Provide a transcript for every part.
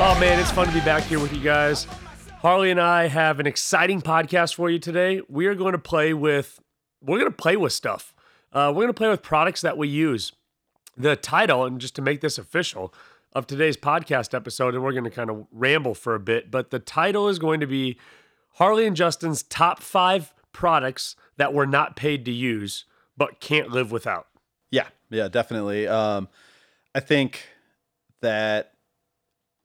Oh man, it's fun to be back here with you guys. Harley and I have an exciting podcast for you today. We are going to play with we're going to play with stuff. Uh, we're going to play with products that we use. The title, and just to make this official, of today's podcast episode, and we're going to kind of ramble for a bit, but the title is going to be Harley and Justin's top five products that we're not paid to use but can't live without. Yeah, yeah, definitely. Um, I think that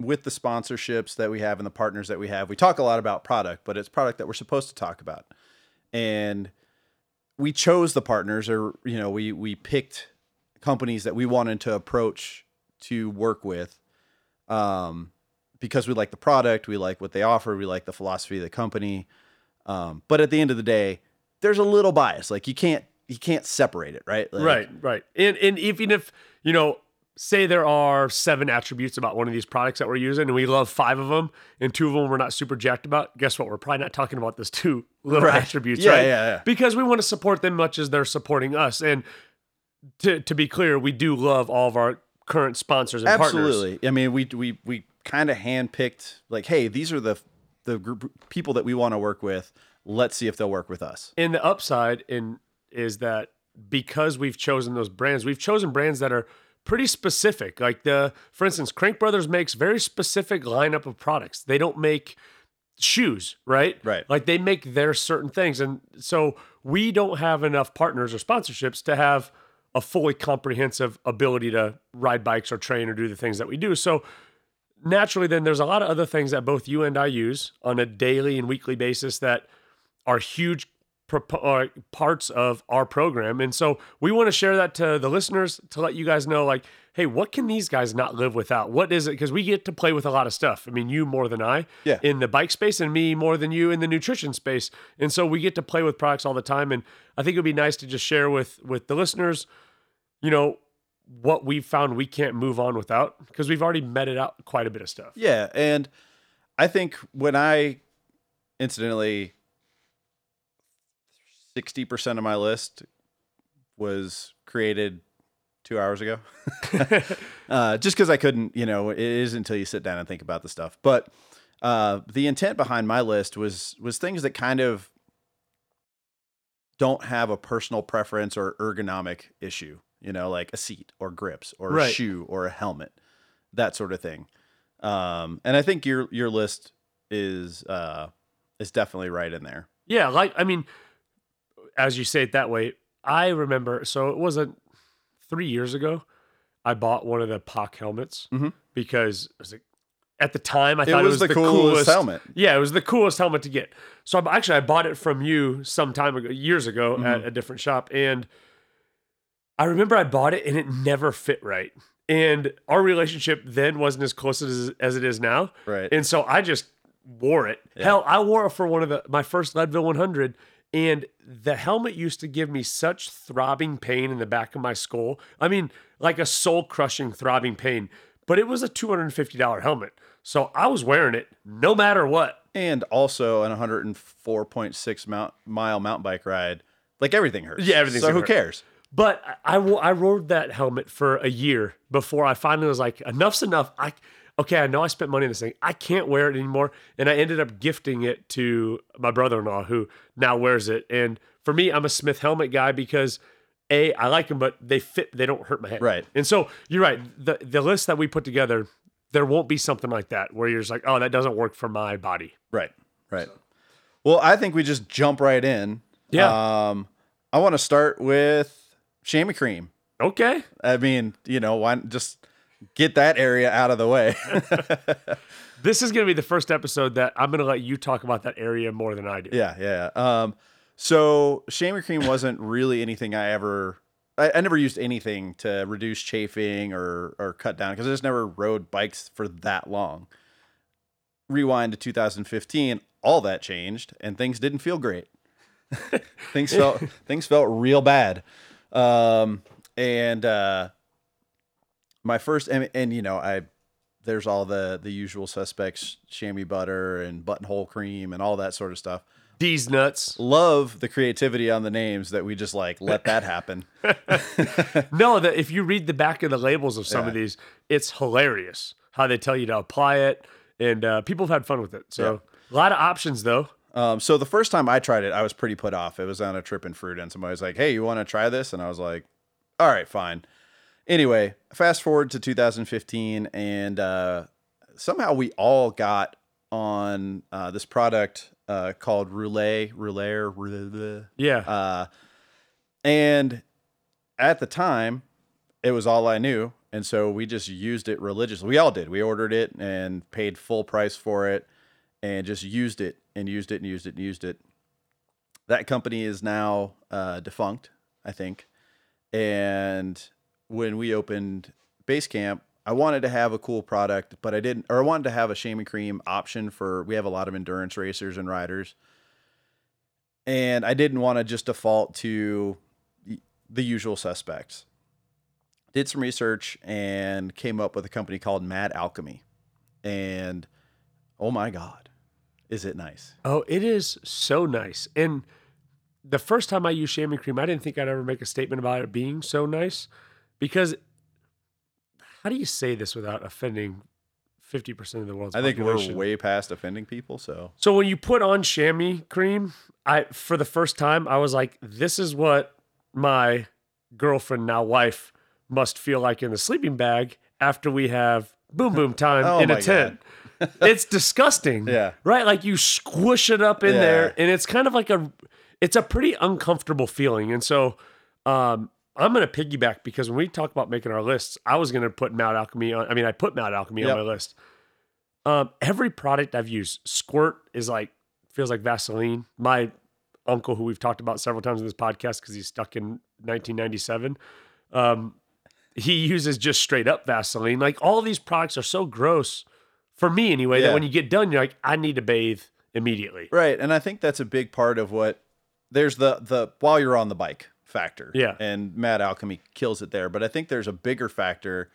with the sponsorships that we have and the partners that we have, we talk a lot about product, but it's product that we're supposed to talk about. And we chose the partners or you know, we we picked companies that we wanted to approach to work with um because we like the product, we like what they offer, we like the philosophy of the company. Um, but at the end of the day, there's a little bias. Like you can't you can't separate it, right? Like, right, right. And and even if you know, say there are seven attributes about one of these products that we're using, and we love five of them, and two of them we're not super jacked about. Guess what? We're probably not talking about those two little Right. attributes, Yeah, right? yeah, yeah. Because we want to support them much as they're supporting us. And to to be clear, we do love all of our current sponsors and partners. Absolutely. I mean, we we we kind of handpicked like, hey, these are the the group people that we want to work with. Let's see if they'll work with us. And the upside in is that because we've chosen those brands, we've chosen brands that are pretty specific. Like the, for instance, Crank Brothers makes very specific lineup of products. They don't make shoes, right? Right. Like they make their certain things, and so we don't have enough partners or sponsorships to have a fully comprehensive ability to ride bikes or train or do the things that we do. So naturally then there's a lot of other things that both you and I use on a daily and weekly basis that are huge uh, parts of our program. And so we want to share that to the listeners to let you guys know like hey what can these guys not live without? What is it? Because we get to play with a lot of stuff. I mean you more than i Yeah. in the bike space and me more than you in the nutrition space. And so we get to play with products all the time. And i think it would be nice to just share with with the listeners you know what we've found we can't move on without because we've already meted out quite a bit of stuff. Yeah, and I think when I incidentally sixty percent of my list was created two hours ago. uh, just because I couldn't, you know, it is until you sit down and think about the stuff. But uh, the intent behind my list was was things that kind of don't have a personal preference or ergonomic issue. You know, like a seat or grips or a Right. shoe or a helmet, that sort of thing. Um, and I think your your list is uh, is definitely right in there. Yeah, like I mean, as you say it that way, I remember. So it wasn't three years ago. I bought one of the POC helmets Mhm. because it was like, at the time I It thought was it was the coolest helmet. Yeah, it was the coolest helmet to get. So I, actually, I bought it from you some time ago, years ago, Mm-hmm. at a different shop, and I remember I bought it and it never fit right. And our relationship then wasn't as close as, as it is now. Right. And so I just wore it. Hell, I wore it for one of the my first Leadville 100, and the helmet used to give me such throbbing pain in the back of my skull. I mean, like a soul crushing throbbing pain. But it was a two hundred and fifty dollar helmet, so I was wearing it no matter what. and also an 104.6 mount, mile mountain bike ride, like everything hurts. Yeah, everything. So who hurt. cares? But I, I, I rode that helmet for a year before I finally was like, enough's enough. I okay, I know I spent money on this thing. I can't wear it anymore. And I ended up gifting it to my brother-in-law who now wears it. And for me, I'm a Smith helmet guy because a I like them, but they fit. They don't hurt my head. Right. And so you're right. The the list that we put together, there won't be something like that where you're just like, oh, that doesn't work for my body. Right. Right. Well, I think we just jump right in. Yeah. Um, I want to start with chamois cream. Okay. I mean, you know, why just get that area out of the way? This is going to be the first episode that I'm going to let you talk about that area more than I do. yeah, yeah. Um, so chamois cream wasn't really anything I ever. I, I never used anything to reduce chafing or or cut down because I just never rode bikes for that long. Rewind to 2015, all that changed and things didn't feel great. things felt things felt real bad. Um, and uh, my first and, and you know I there's all the the usual suspects, chamois butter and buttonhole cream and all that sort of stuff. DZ Nuts. Love the creativity on the names that we just like let that happen. No, that if you read the back of the labels of some of these, it's hilarious how they tell you to apply it, and uh, people have had fun with it. So a lot of options though. Um, so the first time I tried it, I was pretty put off. It was on a trip in Fruita, and somebody was like, "Hey, you want to try this?" And I was like, "All right, fine." Anyway, fast forward to 2015, and uh, somehow we all got on uh, this product uh, called Roulette, Roulette. Yeah, Uh, and at the time, it was all I knew. And so we just used it religiously. We all did. We ordered it and paid full price for it and just used it and used it and used it and used it. That company is now uh, defunct, I think. And when we opened Basecamp, I wanted to have a cool product, but I didn't, or I wanted to have a chamois cream option for, we have a lot of endurance racers and riders and I didn't want to just default to the usual suspects. Did some research and came up with a company called Mad Alchemy. And oh my God, is it nice? Oh, it is so nice. And the first time I used chamois cream, I didn't think I'd ever make a statement about it being so nice because how do you say this without offending 50% of the world's I think population? we're way past offending people. So So when you put on chamois cream, I for the first time I was like, this is what my girlfriend now wife must feel like in the sleeping bag after we have boom boom time Oh in a tent. it's disgusting. Yeah. Right? Like you squish it up in Yeah. there and it's kind of like a it's a pretty uncomfortable feeling. And so um I'm gonna piggyback because when we talk about making our lists, I was gonna put Mad Alchemy on. I mean, I put Mad Alchemy Yep. on my list. Um, every product I've used, Squirt is like feels like Vaseline. My uncle, who we've talked about several times in this podcast because he's stuck in 1997, um, he uses just straight up Vaseline. Like all these products are so gross for me anyway that when you get done, you're like, I need to bathe immediately. Right, and I think that's a big part of what there's the the while you're on the bike factor. Yeah. and Mad Alchemy kills it there. But I think there's a bigger factor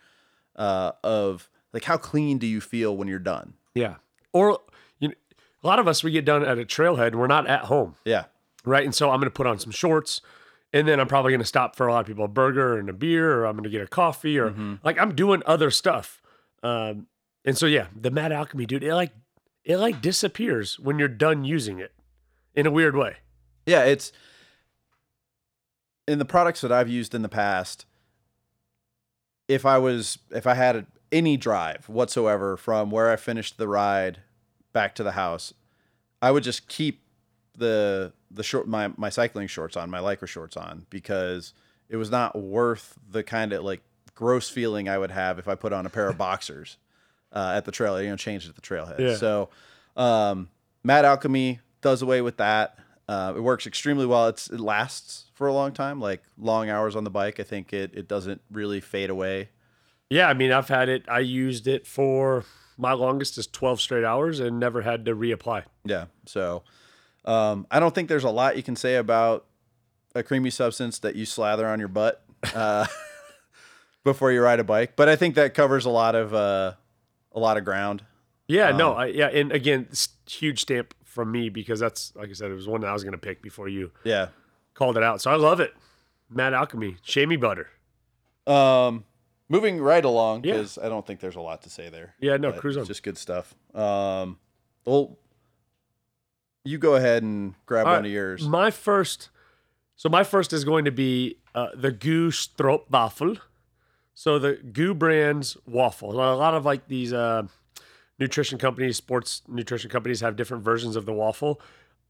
uh, of like how clean do you feel when you're done? Yeah. Or you know, a lot of us we get done at a trailhead. We're not at home. Yeah, right? And so I'm going to put on some shorts, and then I'm probably going to stop for a lot of people a burger and a beer, or I'm going to get a coffee, or like I'm doing other stuff. Um, and so yeah, the Mad Alchemy, dude, it like it like disappears when you're done using it in a weird way. yeah. It's in the products that I've used in the past. If I was if I had any drive whatsoever from where I finished the ride back to the house, I would just keep the the short my my cycling shorts on, my lycra shorts on because it was not worth the kind of like gross feeling I would have if I put on a pair of boxers uh, at the trail, you know, changed at the trailhead. Yeah. So, um, Mad Alchemy does away with that. Uh, it works extremely well. It's it lasts for a long time, like long hours on the bike. I think it it doesn't really fade away. Yeah, I mean, I've had it. I used it for my longest is 12 straight hours and never had to reapply. Yeah. So, um, I don't think there's a lot you can say about a creamy substance that you slather on your butt uh, before you ride a bike, but I think that covers a lot of uh, a lot of ground. Yeah, no, I, yeah, and again, huge stamp from me because that's like I said, it was one that I was going to pick before you Yeah. called it out. So I love it. Mad Alchemy, Chamois Butter. Um, moving right along Yeah. because I don't think there's a lot to say there. Yeah, no, cruise on. Just good stuff. Um, well, you go ahead and grab All one right, of yours. My first, so my first is going to be uh, the GU Stroopwafel. So the GU brands waffle. A lot of like these uh, nutrition companies, sports nutrition companies have different versions of the waffle.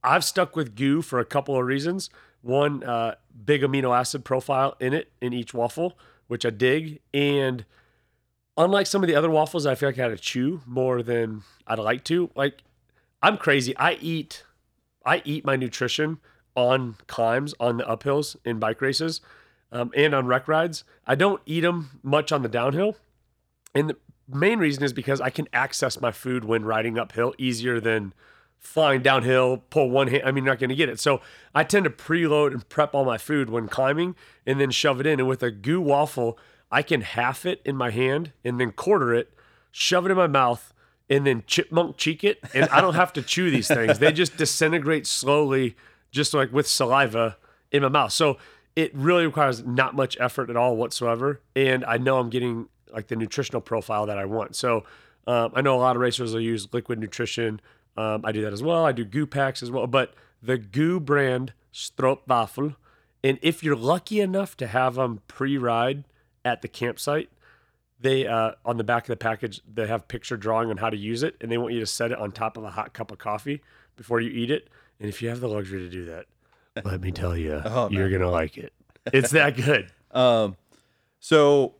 I've stuck with GU for a couple of reasons. One, uh, big amino acid profile in it in each waffle, which I dig, and unlike some of the other waffles, I feel like I had to chew more than I'd like to. Like I'm crazy. I eat I eat my nutrition on climbs, on the uphills in bike races, um, and on rec rides. I don't eat them much on the downhill. And the main reason is because I can access my food when riding uphill easier than flying downhill, pull one hand. I mean, you're not going to get it. So I tend to preload and prep all my food when climbing and then shove it in. And with a GU waffle, I can half it in my hand and then quarter it, shove it in my mouth, and then chipmunk cheek it, and I don't have to chew these things. They just disintegrate slowly, just like with saliva in my mouth. So it really requires not much effort at all whatsoever, and I know I'm getting like the nutritional profile that I want. So um, I know a lot of racers will use liquid nutrition. Um, I do that as well. I do goo packs as well, but the GU brand Stroopwafel, and if you're lucky enough to have them pre-ride at the campsite, they uh, on the back of the package they have picture drawing on how to use it, and they want you to set it on top of a hot cup of coffee before you eat it. And if you have the luxury to do that, let me tell you, Oh, you're gonna like it. It's that good. Um, so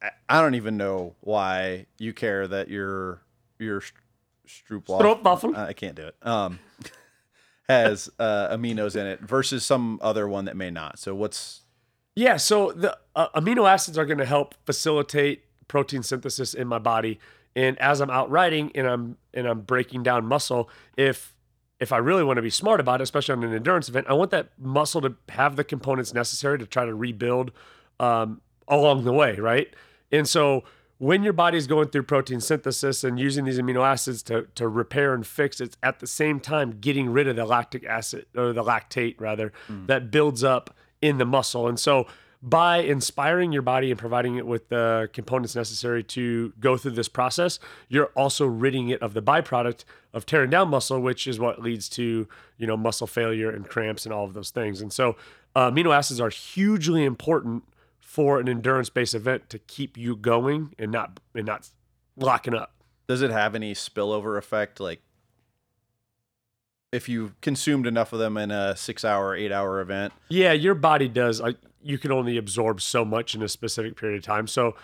I- I don't even know why you care that your your Stroopwafel. Stroopwafel. I can't do it. Um, has uh, aminos in it versus some other one that may not. So what's Yeah, so the uh, amino acids are going to help facilitate protein synthesis in my body. And as I'm out riding and I'm and I'm breaking down muscle, if if I really want to be smart about it, especially on an endurance event, I want that muscle to have the components necessary to try to rebuild um, along the way, right? And so when your body's going through protein synthesis and using these amino acids to, to repair and fix, it's at the same time getting rid of the lactic acid or the lactate rather that builds up in the muscle. And so by inspiring your body and providing it with the components necessary to go through this process, you're also ridding it of the byproduct of tearing down muscle, which is what leads to, you know, muscle failure and cramps and all of those things. And so uh, amino acids are hugely important for an endurance-based event to keep you going and not and not locking up. does it have any spillover effect? Like if you consumed enough of them in a six hour, eight hour event. Yeah, your body does. Like you can only absorb so much in a specific period of time. So,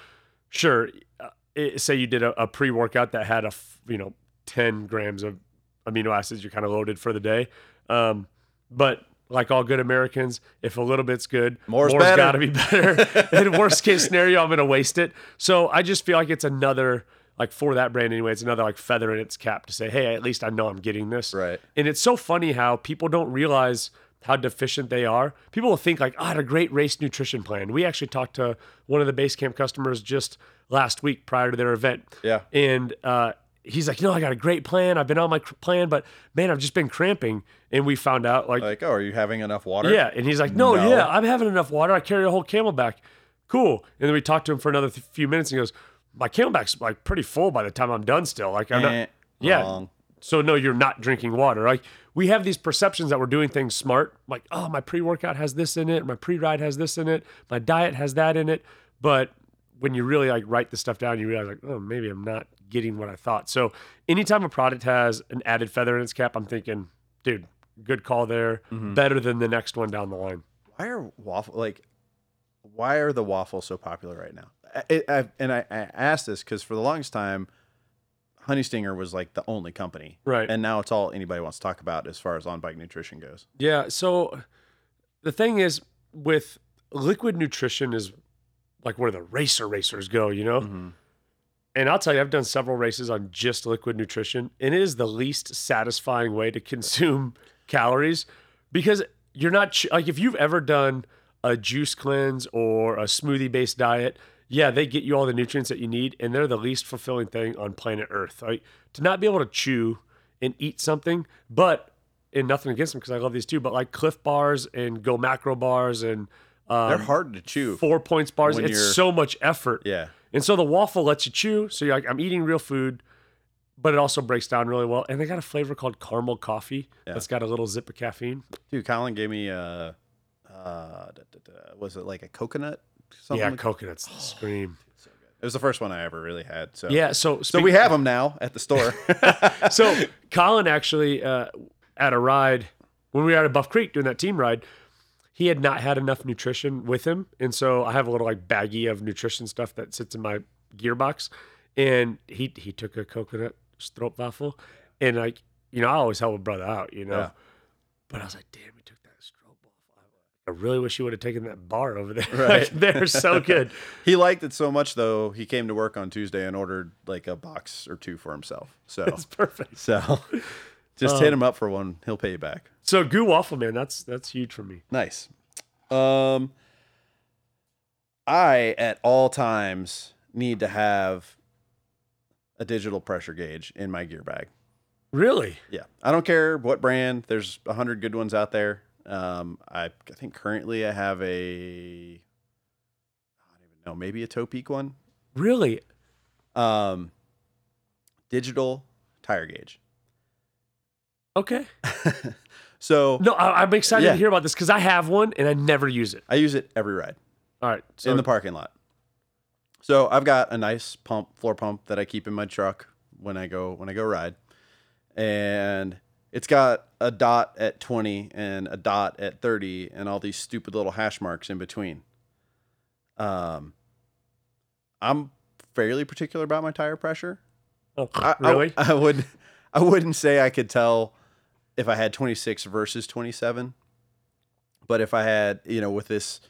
sure, uh, it, say you did a, a pre-workout that had a f- you know ten grams of amino acids, you're kind of loaded for the day. Um, but like all good Americans, if a little bit's good, More's more's got to be better. In worst case scenario, I'm gonna waste it. So I just feel like it's another like for that brand anyway. It's another like feather in its cap to say, hey, at least I know I'm getting this. Right. And it's so funny how people don't realize how deficient they are. People will think like, oh, I had a great race nutrition plan. We actually talked to one of the base camp customers just last week prior to their event. Yeah. And uh, he's like, you know, I got a great plan. I've been on my plan, but man, I've just been cramping. And we found out like, Like, oh, are you having enough water? yeah. And he's like, no, No. yeah, I'm having enough water. I carry a whole CamelBak. Cool. And then we talked to him for another th- few minutes. And he goes, my CamelBak's like pretty full by the time I'm done still. Like I'm Eh, not, yeah. wrong. So no, you're not drinking water. Like we have these perceptions that we're doing things smart. Like, oh, my pre-workout has this in it, my pre-ride has this in it, my diet has that in it. But when you really like write the stuff down, you realize like, oh, maybe I'm not getting what I thought. So anytime a product has an added feather in its cap, I'm thinking, dude, good call there. Better than the next one down the line. Why are waffle like? Why are the waffles so popular right now? I, I, and I, I asked this because for the longest time, Honey Stinger was like the only company, Right. And now it's all anybody wants to talk about as far as on bike nutrition goes. Yeah. So the thing is with liquid nutrition is like where the racer racers go, you know? Mhm. And I'll tell you, I've done several races on just liquid nutrition, and it is the least satisfying way to consume calories because you're not ch- like if you've ever done a juice cleanse or a smoothie based diet, yeah, they get you all the nutrients that you need, and they're the least fulfilling thing on planet Earth. Like to not be able to chew and eat something, but and nothing against them because I love these too, but like Clif bars and Go Macro bars and um, They're hard to chew. four points bars, it's so much effort. Yeah. And so the waffle lets you chew. So you're like, I'm eating real food, but it also breaks down really well. And they got a flavor called caramel coffee Yeah. that's got a little zip of caffeine. Dude, Colin gave me a, uh, da, da, da, was it like a coconut? Something yeah, like- coconuts scream. It was the first one I ever really had. So Yeah, so So we have them now at the store. so Colin actually uh, at a ride when we were at Buff Creek doing that team ride, he had not had enough nutrition with him, and so I have a little like baggie of nutrition stuff that sits in my gearbox, and he he took a coconut stroopwafel, and like you know I always help a brother out, you know, Yeah. but I was like, damn, he took that stroopwafel. I really wish he would have taken that bar over there. Right. They're so good. he liked it so much though. He came to work on Tuesday and ordered like a box or two for himself. So It's perfect. so just Um, hit him up for one. He'll pay you back. So GU waffle man, that's that's huge for me. Nice. Um, I at all times need to have a digital pressure gauge in my gear bag. Really? Yeah, I don't care what brand. There's a hundred good ones out there. Um, I, I think currently I have a, I don't even know, maybe a Topeak one. Really? Um, digital tire gauge. Okay. So No, I, I'm excited Yeah. to hear about this because I have one and I never use it. I use it every ride All right. So in the parking lot. So I've got a nice pump, floor pump that I keep in my truck when I go when I go ride, and it's got a dot at 20 and a dot at 30 and all these stupid little hash marks in between. Um, I'm fairly particular about my tire pressure. oh, I, I- really? I, would I wouldn't say I could tell if I had 26 versus 27. But if I had, you know, with this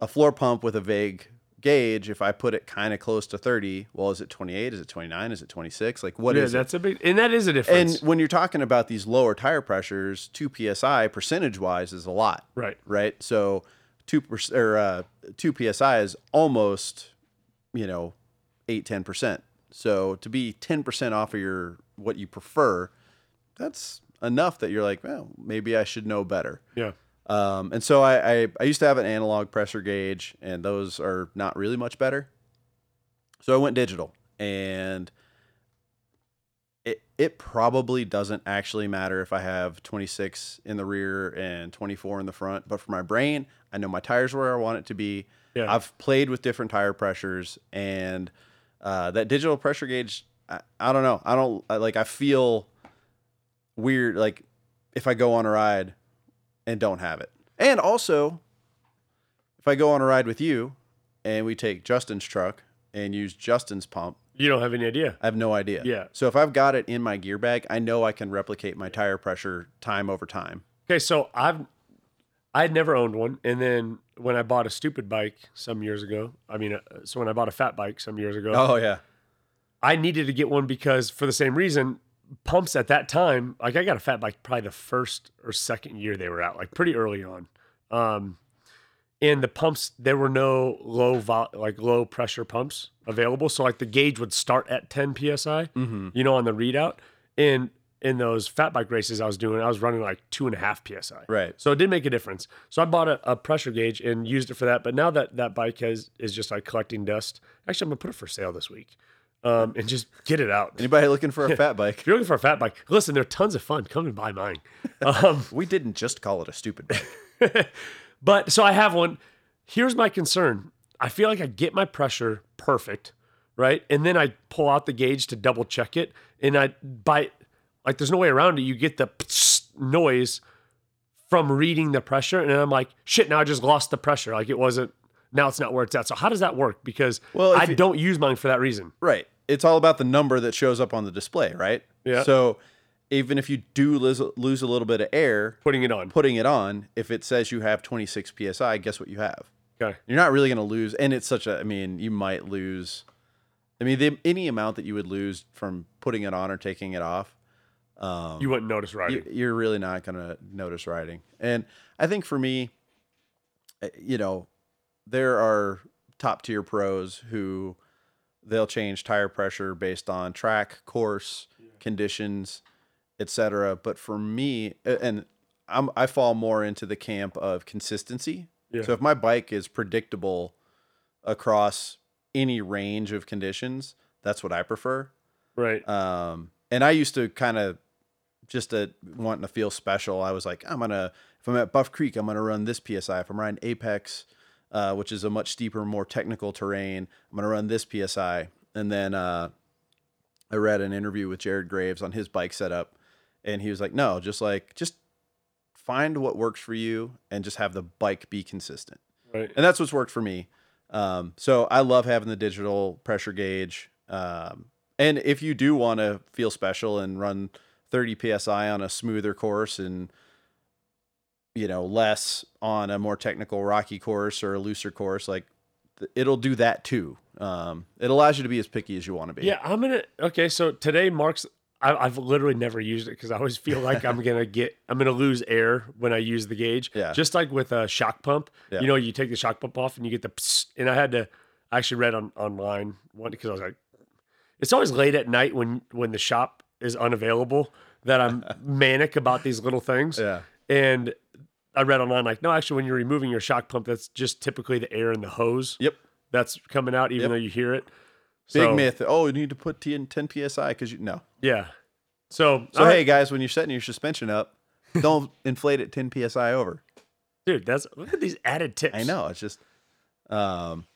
a floor pump with a vague gauge, if I put it kind of close to 30, well, is it 28? Is it 29? Is it 26? Like what yeah, is it? that's a big, and that is a difference. And when you're talking about these lower tire pressures, 2 psi percentage wise is a lot right. right? So two percent or uh, two psi is almost, you know, eight ten percent. So to be ten percent off of your what you prefer, that's enough that you're like, well, maybe I should know better. Yeah. Um, and so I, I I used to have an analog pressure gauge, and those are not really much better. So I went digital, and it it probably doesn't actually matter if I have 26 in the rear and 24 in the front. But for my brain, I know my tires where I want it to be. Yeah. I've played with different tire pressures, and uh, that digital pressure gauge, I, I don't know. I don't I, like. I feel weird, like if I go on a ride and don't have it. And also, if I go on a ride with you and we take Justin's truck and use Justin's pump, You don't have any idea. I have no idea. Yeah. So if I've got it in my gear bag, I know I can replicate my tire pressure time over time. Okay, so I've I had never owned one, and then when I bought a stupid bike some years ago, I mean, uh, so when I bought a fat bike some years ago, Oh yeah. I needed to get one because for the same reason, pumps at that time, like I got a fat bike probably the first or second year they were out, like pretty early on. Um, and the pumps, there were no low vol, like low pressure pumps available. So like the gauge would start at 10 psi, Mm-hmm. you know, on the readout. And in those fat bike races I was doing, I was running like two and a half psi. Right. So it did make a difference. So I bought a, a pressure gauge and used it for that. But now that that bike has is just like collecting dust. Actually, I'm gonna put it for sale this week, um, and just get it out. Anybody looking for a fat bike? If you're looking for a fat bike, listen, they're tons of fun. Come and buy mine. Um, We didn't just call it a stupid bike. but so I have one. Here's my concern. I feel like I get my pressure perfect, right? And then I pull out the gauge to double check it, and I by like there's no way around it. You get the noise from reading the pressure, and I'm like, shit. Now I just lost the pressure. Like it wasn't. Now it's not where it's at. So how does that work? Because Well, I you- don't use mine for that reason. right. It's all about the number that shows up on the display, right? Yeah. So even if you do lose, lose a little bit of air Putting it on. putting it on, if it says you have 26 psi, guess what you have? Okay. You're not really going to lose, and it's such a. I mean, you might lose. I mean, the, any amount that you would lose from putting it on or taking it off, um, You wouldn't notice riding. you, you're really not going to notice riding. And I think for me, uh, you know, there are top tier pros who they'll change tire pressure based on track, course, conditions, etc. But for me, and I'm I fall more into the camp of consistency. Yeah. So if my bike is predictable across any range of conditions, that's what I prefer. right. Um, and I used to kind of just to wanting to feel special. I was like, I'm gonna if I'm at Buff Creek, I'm gonna run this psi. If I'm riding Apex, uh, which is a much steeper, more technical terrain, I'm gonna run this psi. And then uh, I read an interview with Jared Graves on his bike setup, and he was like, No, just like just find what works for you, and just have the bike be consistent right. and that's what's worked for me. Um, so I love having the digital pressure gauge. Um, and if you do want to feel special and run 30 psi on a smoother course and you know less on a more technical rocky course or a looser course, like it'll do that too. Um, it allows you to be as picky as you want to be. Yeah, I'm gonna. Okay, so today marks. I, I've literally never used it because I always feel like I'm gonna get. I'm gonna lose air when I use the gauge. Yeah. Just like with a shock pump. Yeah. You know, you take the shock pump off and you get the. And I had to. I actually read on online one because I was like, it's always late at night when when the shop is unavailable that I'm manic about these little things. Yeah. And I read online like, no, actually, when you're removing your shock pump, that's just typically the air in the hose Yep. that's coming out, even Yep. though you hear it. Big So, myth. Oh, you need to put 10, 10 psi because you no. Yeah. So, So right, hey guys, when you're setting your suspension up, don't inflate it 10 psi over. dude, that's look at these added tips. I know it's just. Um,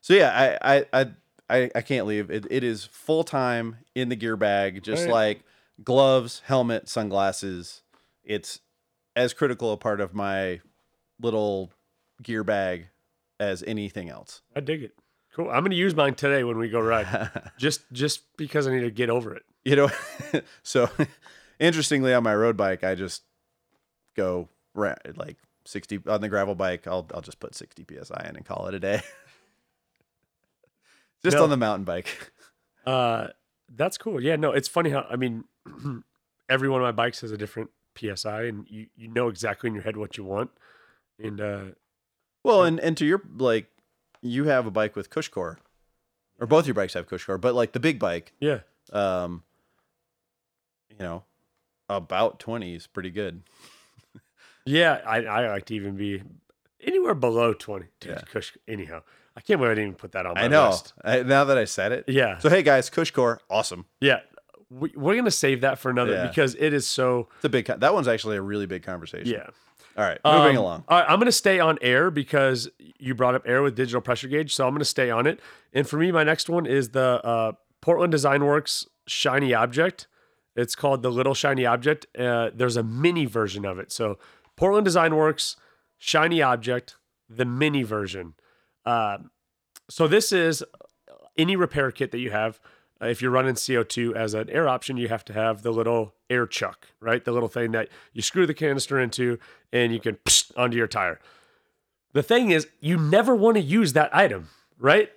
so yeah, I I I I, I can't leave. It, it is full time in the gear bag, just Right. like gloves, helmet, sunglasses. It's as critical a part of my little gear bag as anything else. I dig it. Cool. I'm gonna use mine today when we go ride, just just because I need to get over it. You know, so interestingly, on my road bike, I just go ra- like 60 on the gravel bike. I'll I'll just put 60 psi in and call it a day. just No. on the mountain bike. Uh, that's cool. Yeah, no, it's funny how I mean, every one of my bikes has a different psi, and you you know exactly in your head what you want, and uh, Well, and and to your like, you have a bike with Cushcore, or both your bikes have Cushcore, but like the big bike, yeah, um, you know, about 20 is pretty good. yeah, I I like to even be anywhere below twenty. Dude, Yeah. Cush, anyhow, I can't believe I didn't even put that on my I know. I, now that I said it. Yeah, So hey guys, Cushcore, awesome. yeah, we, we're gonna save that for another Yeah. because it is so. It's a big. That one's actually a really big conversation. Yeah. All right, moving Um, along. All right, I'm going to stay on air because you brought up air with digital pressure gauge, so I'm going to stay on it. And for me, my next one is the uh, Portland Design Works Shiny Object. It's called the Little Shiny Object. Uh, there's a mini version of it. So Portland Design Works Shiny Object, the mini version. Uh, so this is any repair kit that you have. Uh, if you're running CO2 as an air option, you have to have the little air chuck, right? The little thing that you screw the canister into and you can psst onto your tire. The thing is, you never want to use that item, right?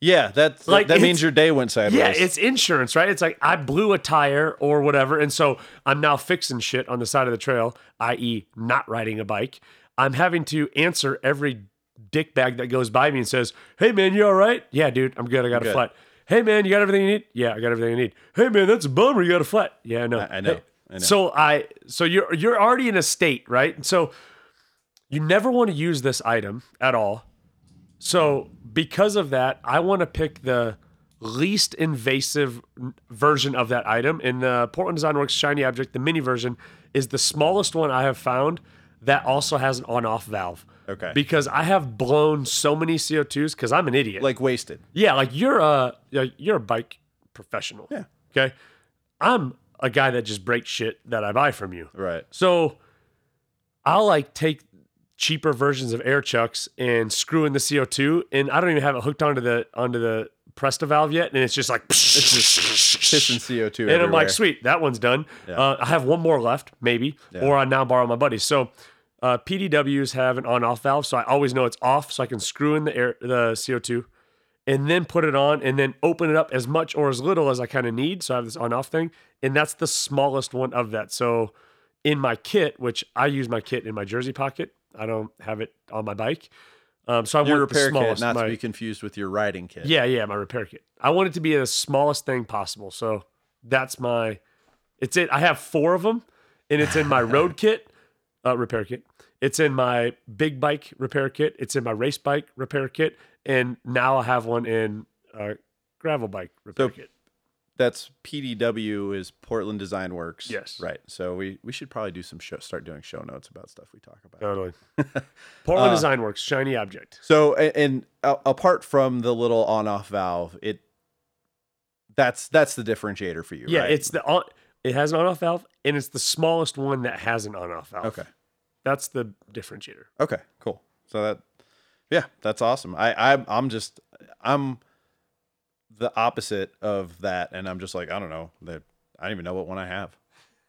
Yeah, that's like, that means your day went sideways. Yeah, it's insurance, right? It's like I blew a tire or whatever, and so I'm now fixing shit on the side of the trail, i.e., not riding a bike. I'm having to answer every dick bag that goes by me and says, "Hey man, you all right? Yeah, dude, I'm good. I got a good. flat. Hey man, you got everything you need? Yeah, I got everything I need. Hey man, that's a bummer. You got a flat? Yeah, I know. I- I know. Hey, I know. So I, so you're you're already in a state, right? So you never want to use this item at all. So because of that, I want to pick the least invasive version of that item. In the Portland Design Works Shiny Object, the mini version, is the smallest one I have found that also has an on-off valve. Okay. Because I have blown so many CO2s because I'm an idiot. like wasted. Yeah, like you're a you're a bike professional. Yeah. Okay. I'm a guy that just breaks shit that I buy from you. Right. So I'll like take cheaper versions of air chucks and screw in the CO2, and I don't even have it hooked onto the onto the Presta valve yet, and it's just like It's just pissing CO2 and I'm like, sweet, that one's done. Yeah. Uh, I have one more left, maybe, or I now borrow my buddy's. So uh, PDWs have an on-off valve, so I always know it's off, so I can screw in the air, the CO2, and then put it on, and then open it up as much or as little as I kind of need. So I have this on-off thing, and that's the smallest one of that. So in my kit, which I use my kit in my jersey pocket, I don't have it on my bike. Um, so I Your want the repair kit, smallest. not my- to be confused with your riding kit. yeah, yeah, my repair kit. I want it to be the smallest thing possible. So that's my it's it. I have four of them and it's in my road kit, uh, repair kit. It's in my big bike repair kit. It's in my race bike repair kit. And now I have one in uh, gravel bike repair So- kit. That's PDW is Portland Design Works. Yes. Right. So we we should probably do some show start doing show notes about stuff we talk about. Totally. Portland Uh, Design Works, shiny object. So a- and, uh, apart from the little on off valve, it that's that's the differentiator for you. Yeah, right? it's the on, it has an on-off valve and it's the smallest one that has an on-off valve. okay. That's the differentiator. Okay, cool. So that, yeah, that's awesome. I, I I'm just I'm the opposite of that, and I'm just like I don't know that I don't even know what one I have.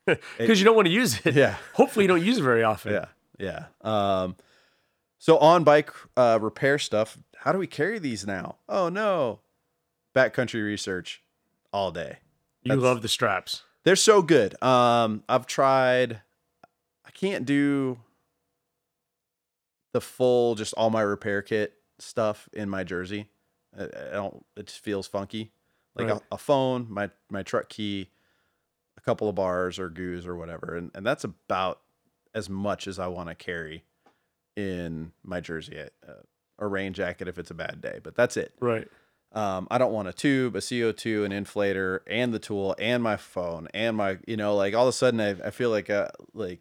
Because you don't want to use it. Yeah, Hopefully you don't use it very often. yeah, yeah. Um, so on bike uh, repair stuff, how do we carry these now? Oh no, backcountry research all day. You That's- love the straps. They're so good. Um, I've tried. I can't do the full, just all my repair kit stuff in my jersey. I, I don't. It just feels funky. like Right. a, a phone, my my truck key, a couple of bars or goos or whatever, and and that's about as much as I want to carry in my jersey. Uh, a rain jacket if it's a bad day, but that's it. Right. Um, I don't want a tube, a CO2, an inflator, and the tool, and my phone, and my, you know, like all of a sudden I, I feel like, uh, like,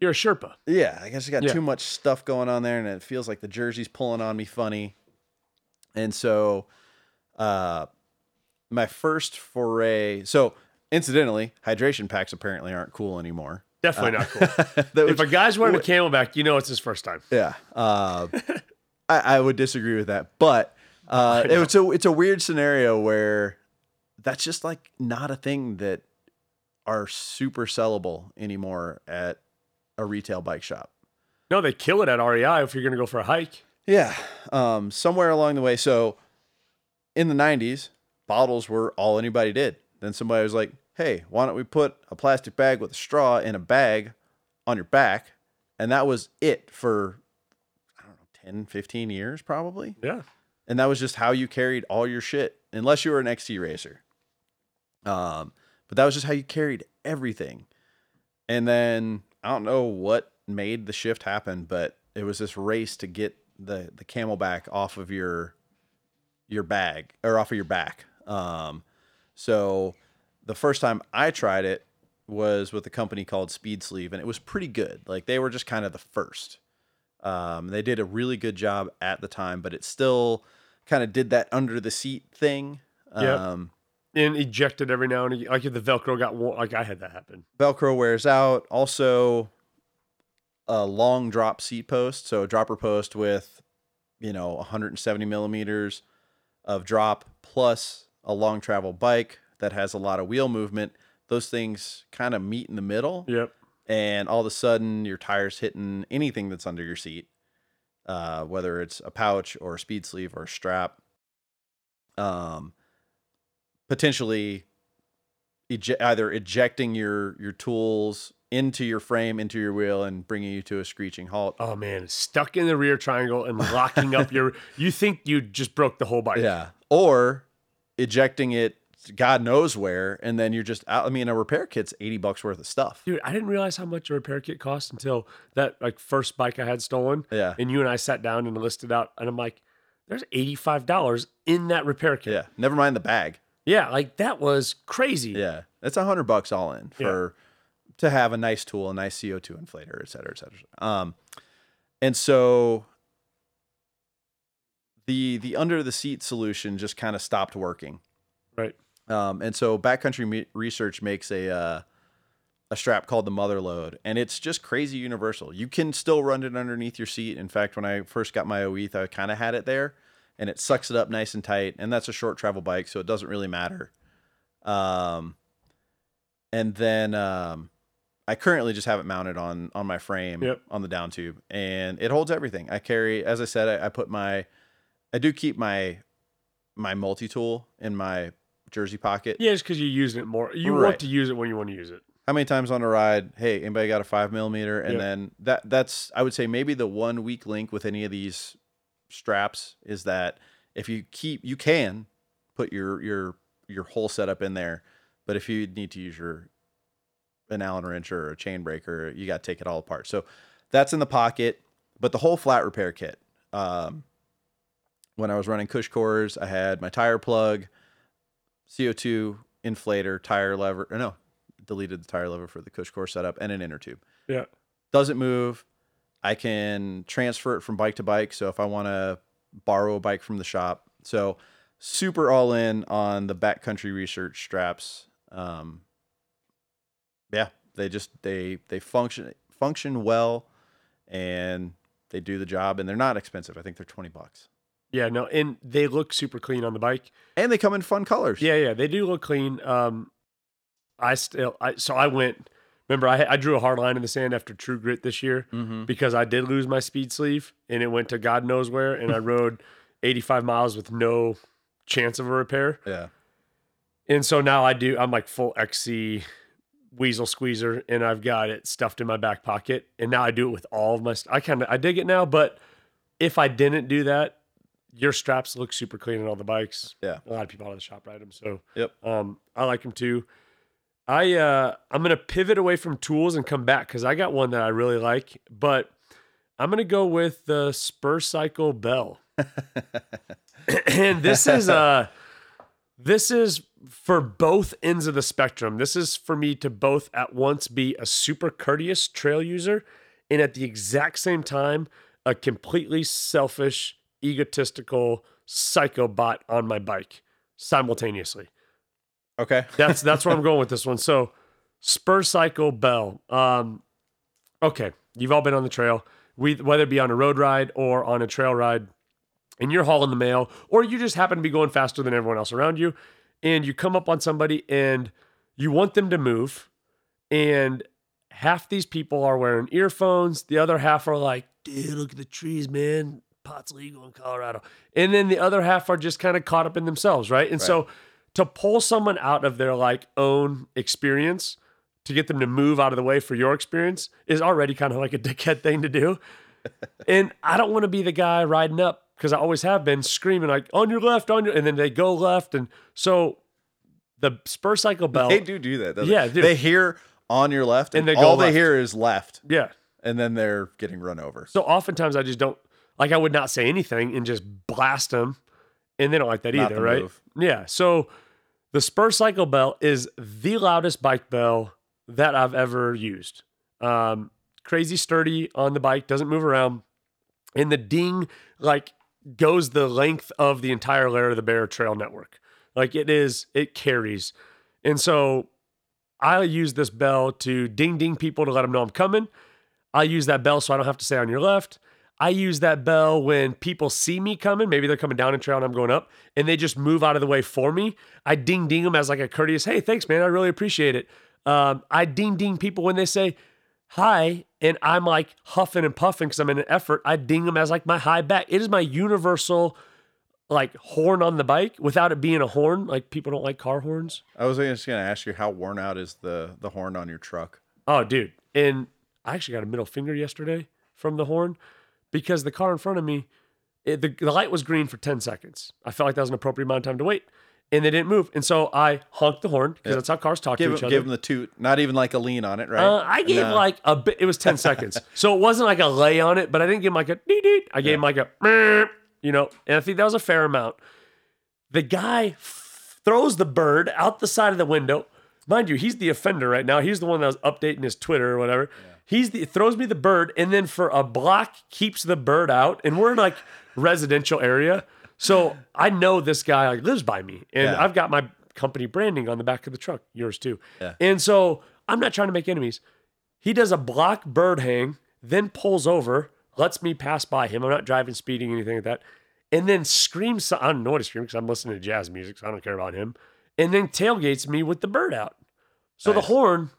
You're a Sherpa. yeah, I guess I got Yeah. too much stuff going on there, and it feels like the jersey's pulling on me funny. And so, uh, my first foray. So, incidentally, hydration packs apparently aren't cool anymore. Definitely not cool. If a guy's wearing a CamelBak, you know it's his first time. Yeah, uh, I, I would disagree with that, but uh, it's a it's a weird scenario where that's just like not a thing that are super sellable anymore at a retail bike shop. No, they kill it at REI if you're going to go for a hike. Yeah, um, somewhere along the way. So in the '90s, bottles were all anybody did. Then somebody was like, "Hey, why don't we put a plastic bag with a straw in a bag on your back?" And that was it for I don't know, 10, 15 years probably. Yeah. And that was just how you carried all your shit unless you were an XC racer. Um but that was just how you carried everything. And then i don't know what made the shift happen but it was this race to get the the CamelBak off of your your bag or off of your back. Um so the first time i tried it was with a company called speed sleeve and it was pretty good. Like they were just kind of the first. Um, they did a really good job at the time, but it still kind of did that under the seat thing. Yep. Um, And ejected every now and again. Like if the Velcro got worn, like I had that happen. Velcro wears out. Also, a long drop seat post, so a dropper post with, you know, 170 millimeters of drop plus a long travel bike that has a lot of wheel movement. Those things kind of meet in the middle. Yep. and all of a sudden your tires hitting anything that's under your seat, uh, whether it's a pouch or a speed sleeve or a strap, um, potentially eje- either ejecting your your tools into your frame, into your wheel, and bringing you to a screeching halt. Oh man, stuck in the rear triangle and locking up your. You think you just broke the whole bike? Yeah, or ejecting it, God knows where, and then you're just out. I mean, a repair kit's eighty bucks worth of stuff. Dude, I didn't realize how much a repair kit cost until that like first bike I had stolen. Yeah. And you and I sat down and listed out, and I'm like, "There's eighty five dollars in that repair kit." Yeah, never mind the bag. Yeah, like that was crazy. Yeah, That's a hundred bucks all in for to have a nice tool, a nice CO two inflator, et cetera, et cetera. Um, and so the the under the seat solution just kind of stopped working. Right. Um, and so Backcountry Me- Research makes a uh, a strap called the Mutherload, and it's just crazy universal. You can still run it underneath your seat. In fact, when I first got my Oeth, I kind of had it there, and it sucks it up nice and tight. And that's a short travel bike, so it doesn't really matter. Um, and then um, I currently just have it mounted on on my frame Yep. on the down tube, and it holds everything. I carry, as I said, I, I put my, I do keep my my multi tool in my jersey pocket. Yeah, just because you're using it more. You Right. want to use it when you want to use it. How many times on a ride? Hey, anybody got a five millimeter? And then that that's I would say maybe the one weak link with any of these straps is that if you keep you can put your your your whole setup in there, but if you need to use your an Allen wrench or a chain breaker, you got to take it all apart. So that's in the pocket, but the whole flat repair kit. Um, when I was running Cush cores, I had my tire plug, CO2 inflator, tire lever. Or no, deleted the tire lever for the Cush core setup and an inner tube. Yeah. Doesn't move. I can transfer it from bike to bike. So if I want to borrow a bike from the shop, so super all in on the backcountry research straps. Um, yeah, they just they they function function well, and they do the job, and they're not expensive. I think they're twenty bucks, Yeah, no, and they look super clean on the bike. and they come in fun colors. Yeah, yeah, they do look clean. Um, I still, I so I went. Remember, I I drew a hard line in the sand after True Grit this year Mm-hmm. because I did lose my speed sleeve and it went to God knows where, and I rode 85 miles with no chance of a repair. yeah. And so now I do. I'm like full XC weasel squeezer, and I've got it stuffed in my back pocket. And now I do it with all of my. I kind of I dig it now, but if I didn't do that, your straps look super clean on all the bikes. Yeah. a lot of people out of the shop ride them, so Yep. um, I like them too. I uh, I'm gonna pivot away from tools and come back because I got one that I really like, but I'm gonna go with the Spur Cycle Bell, and this is uh this is for both ends of the spectrum. This is for me to both at once be a super courteous trail user and at the exact same time a completely selfish, egotistical psychobot on my bike simultaneously. Okay. That's that's where I'm going with this one. So, Spur Cycle Bell. Um, okay, you've all been on the trail, we whether it be on a road ride or on a trail ride, and you're hauling the mail, or you just happen to be going faster than everyone else around you, and you come up on somebody and you want them to move, and half these people are wearing earphones, the other half are like, dude, look at the trees, man. Pot's legal in Colorado. And then the other half are just kind of caught up in themselves, right? And so to pull someone out of their like own experience to get them to move out of the way for your experience is already kind of like a dickhead thing to do. and I don't want to be the guy riding up because I always have been screaming like on your left, on your, and then they go left, and so the spur cycle bell, They do do that. Yeah, they? they hear on your left, and, And they go all they hear is left, yeah. and then they're getting run over. So oftentimes I just don't like I would not say anything and just blast them, and they don't like that Not either, right? move. Yeah. So the Spur Cycle Bell is the loudest bike bell that I've ever used. Um, crazy sturdy on the bike, doesn't move around, and the ding like goes the length of the entire Lair o' the Bear Trail network. Like it is, it carries, and so I use this bell to ding ding people to let them know I'm coming. I use that bell so I don't have to say on your left. I use that bell when people see me coming. Maybe they're coming down a trail and I'm going up, and they just move out of the way for me. I ding ding them as like a courteous, hey, thanks, man. I really appreciate it. Um, I ding ding people when they say hi, and I'm like huffing and puffing because I'm in an effort. I ding them as like my high back. It is my universal like horn on the bike without it being a horn. Like people don't like car horns. I was just going to ask you how worn out is the the horn on your truck? Oh, dude. And I actually got a middle finger yesterday from the horn because the car in front of me, it, the, the light was green for 10 seconds. I felt like that was an appropriate amount of time to wait. And they didn't move. And so I honked the horn because Yep. that's how cars talk Give to each other. give them the toot. Not even like a lean on it, right? Uh, I gave No. like a bit, it was 10 seconds. So it wasn't like a lay on it, but I didn't give him like a dee dee. I gave him like a, you know, and I think that was a fair amount. The guy f- throws the bird out the side of the window. Mind you, he's the offender right now. He's the one that was updating his Twitter or whatever. He's the throws me the bird and then for a block keeps the bird out. And we're in like residential area. So I know this guy like lives by me. And Yeah. I've got my company branding on the back of the truck, yours too. Yeah. And so I'm not trying to make enemies. He does a block bird hang, then pulls over, lets me pass by him. I'm not driving, speeding, anything like that. And then screams. I don't know what to scream because I'm listening to jazz music, so I don't care about him. And then tailgates me with the bird out. So the horn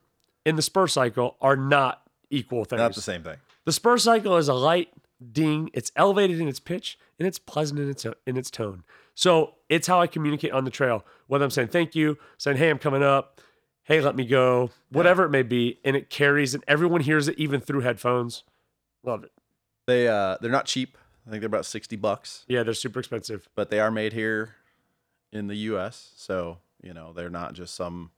and the spur cycle are not equal things. Not the same thing. The spur cycle is a light ding. It's elevated in its pitch and it's pleasant in its in its tone. So it's how I communicate on the trail. Whether I'm saying thank you, saying hey, I'm coming up, hey, let me go, whatever it may be, and it carries and everyone hears it even through headphones. Love it. They uh they're not cheap. I think they're about sixty bucks, Yeah, they're super expensive. but they are made here in the U.S. So you know they're not just some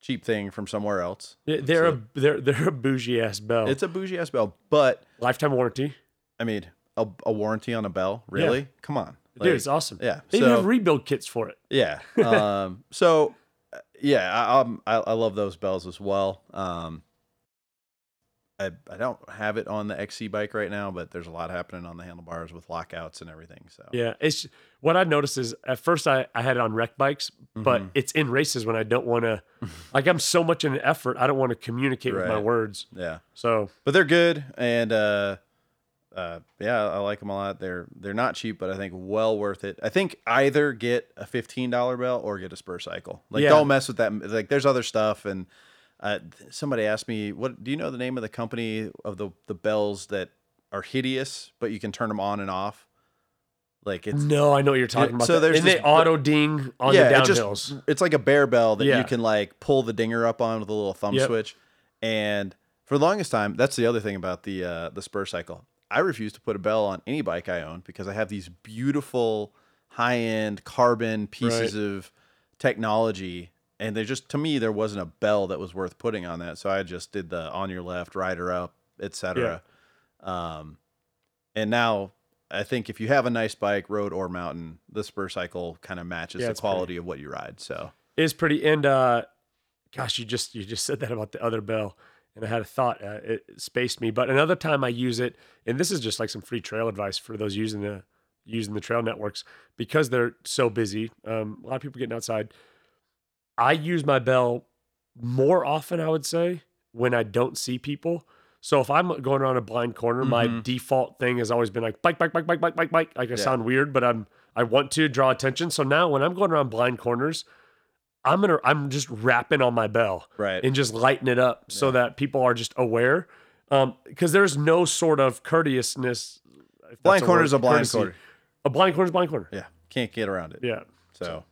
cheap thing from somewhere else. They- They're So- a they're they're a bougie ass bell. It's a bougie ass bell, but lifetime warranty. I mean a, a warranty on a bell, really? Come on, Dude, it's awesome. yeah, They even have rebuild kits for it. Yeah. Um, so, uh, yeah, I, I I love those bells as well. Um, I I don't have it on the XC bike right now, but there's a lot happening on the handlebars with lockouts and everything. So Yeah, it's what I noticed is at first I, I had it on rec bikes, but Mhm. it's in races when I don't want to, like I'm so much in an effort, I don't want to communicate with my words. yeah, So but they're good, and uh, uh, yeah, I like them a lot. They're they're not cheap, but I think well worth it. I think either get a fifteen dollar bell or get a spur cycle. Like Yeah. don't mess with that. Like there's other stuff and. Uh, somebody asked me, "What do you know the name of the company of the the bells that are hideous, but you can turn them on and off?" Like it's no, I know what you're talking Yeah, about. so that- there's and this they auto ding on yeah, the it downhills. just it's like a bear bell that Yeah. you can like pull the dinger up on with a little thumb Yep. switch. And for the longest time, that's the other thing about the uh, the spur cycle. I refuse to put a bell on any bike I own because I have these beautiful high end carbon pieces of technology. And they just, to me, there wasn't a bell that was worth putting on that. So I just did the on your left, rider up, etc. Um, and now I think if you have a nice bike, road or mountain, the Spur Cycle kind of matches Yeah, the it's pretty. quality of what you ride. So is pretty and uh gosh you just you just said that about the other bell and i had a thought uh, it spaced me but another time i use it and this is just like some free trail advice for those using the using the trail networks because they're so busy um, a lot of people getting outside i use my bell more often i would say when i don't see people so if i'm going around a blind corner my Mhm. default thing has always been like bike bike bike bike bike bike bike like i Yeah. sound weird but i'm i want to draw attention so now when i'm going around blind corners I'm gonna I'm just rapping on my bell right, and just lighting it up so Yeah. that people are just aware. Um, because there's no sort of courteousness. blind corner is a blind courtesy. corner. A blind corner is a blind corner. Yeah, can't get around it. Yeah. So,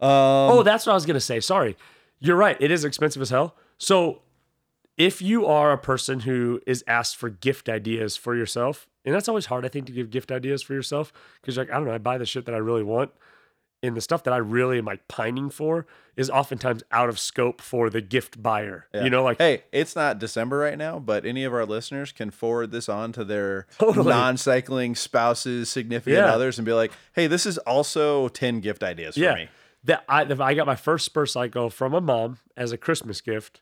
um, oh, that's what I was gonna say. Sorry, you're right. It is expensive as hell. So if you are a person who is asked for gift ideas for yourself, and that's always hard, I think, to give gift ideas for yourself because you're like, I don't know, I buy the shit that I really want. And the stuff that I really am like pining for is oftentimes out of scope for the gift buyer. Yeah. You know, like hey, it's not December right now, but any of our listeners can forward this on to their Totally. non-cycling spouses, significant Yeah. others, and be like, "Hey, this is also ten gift ideas for yeah, me." That I that I got my first Spur cycle from a mom as a Christmas gift,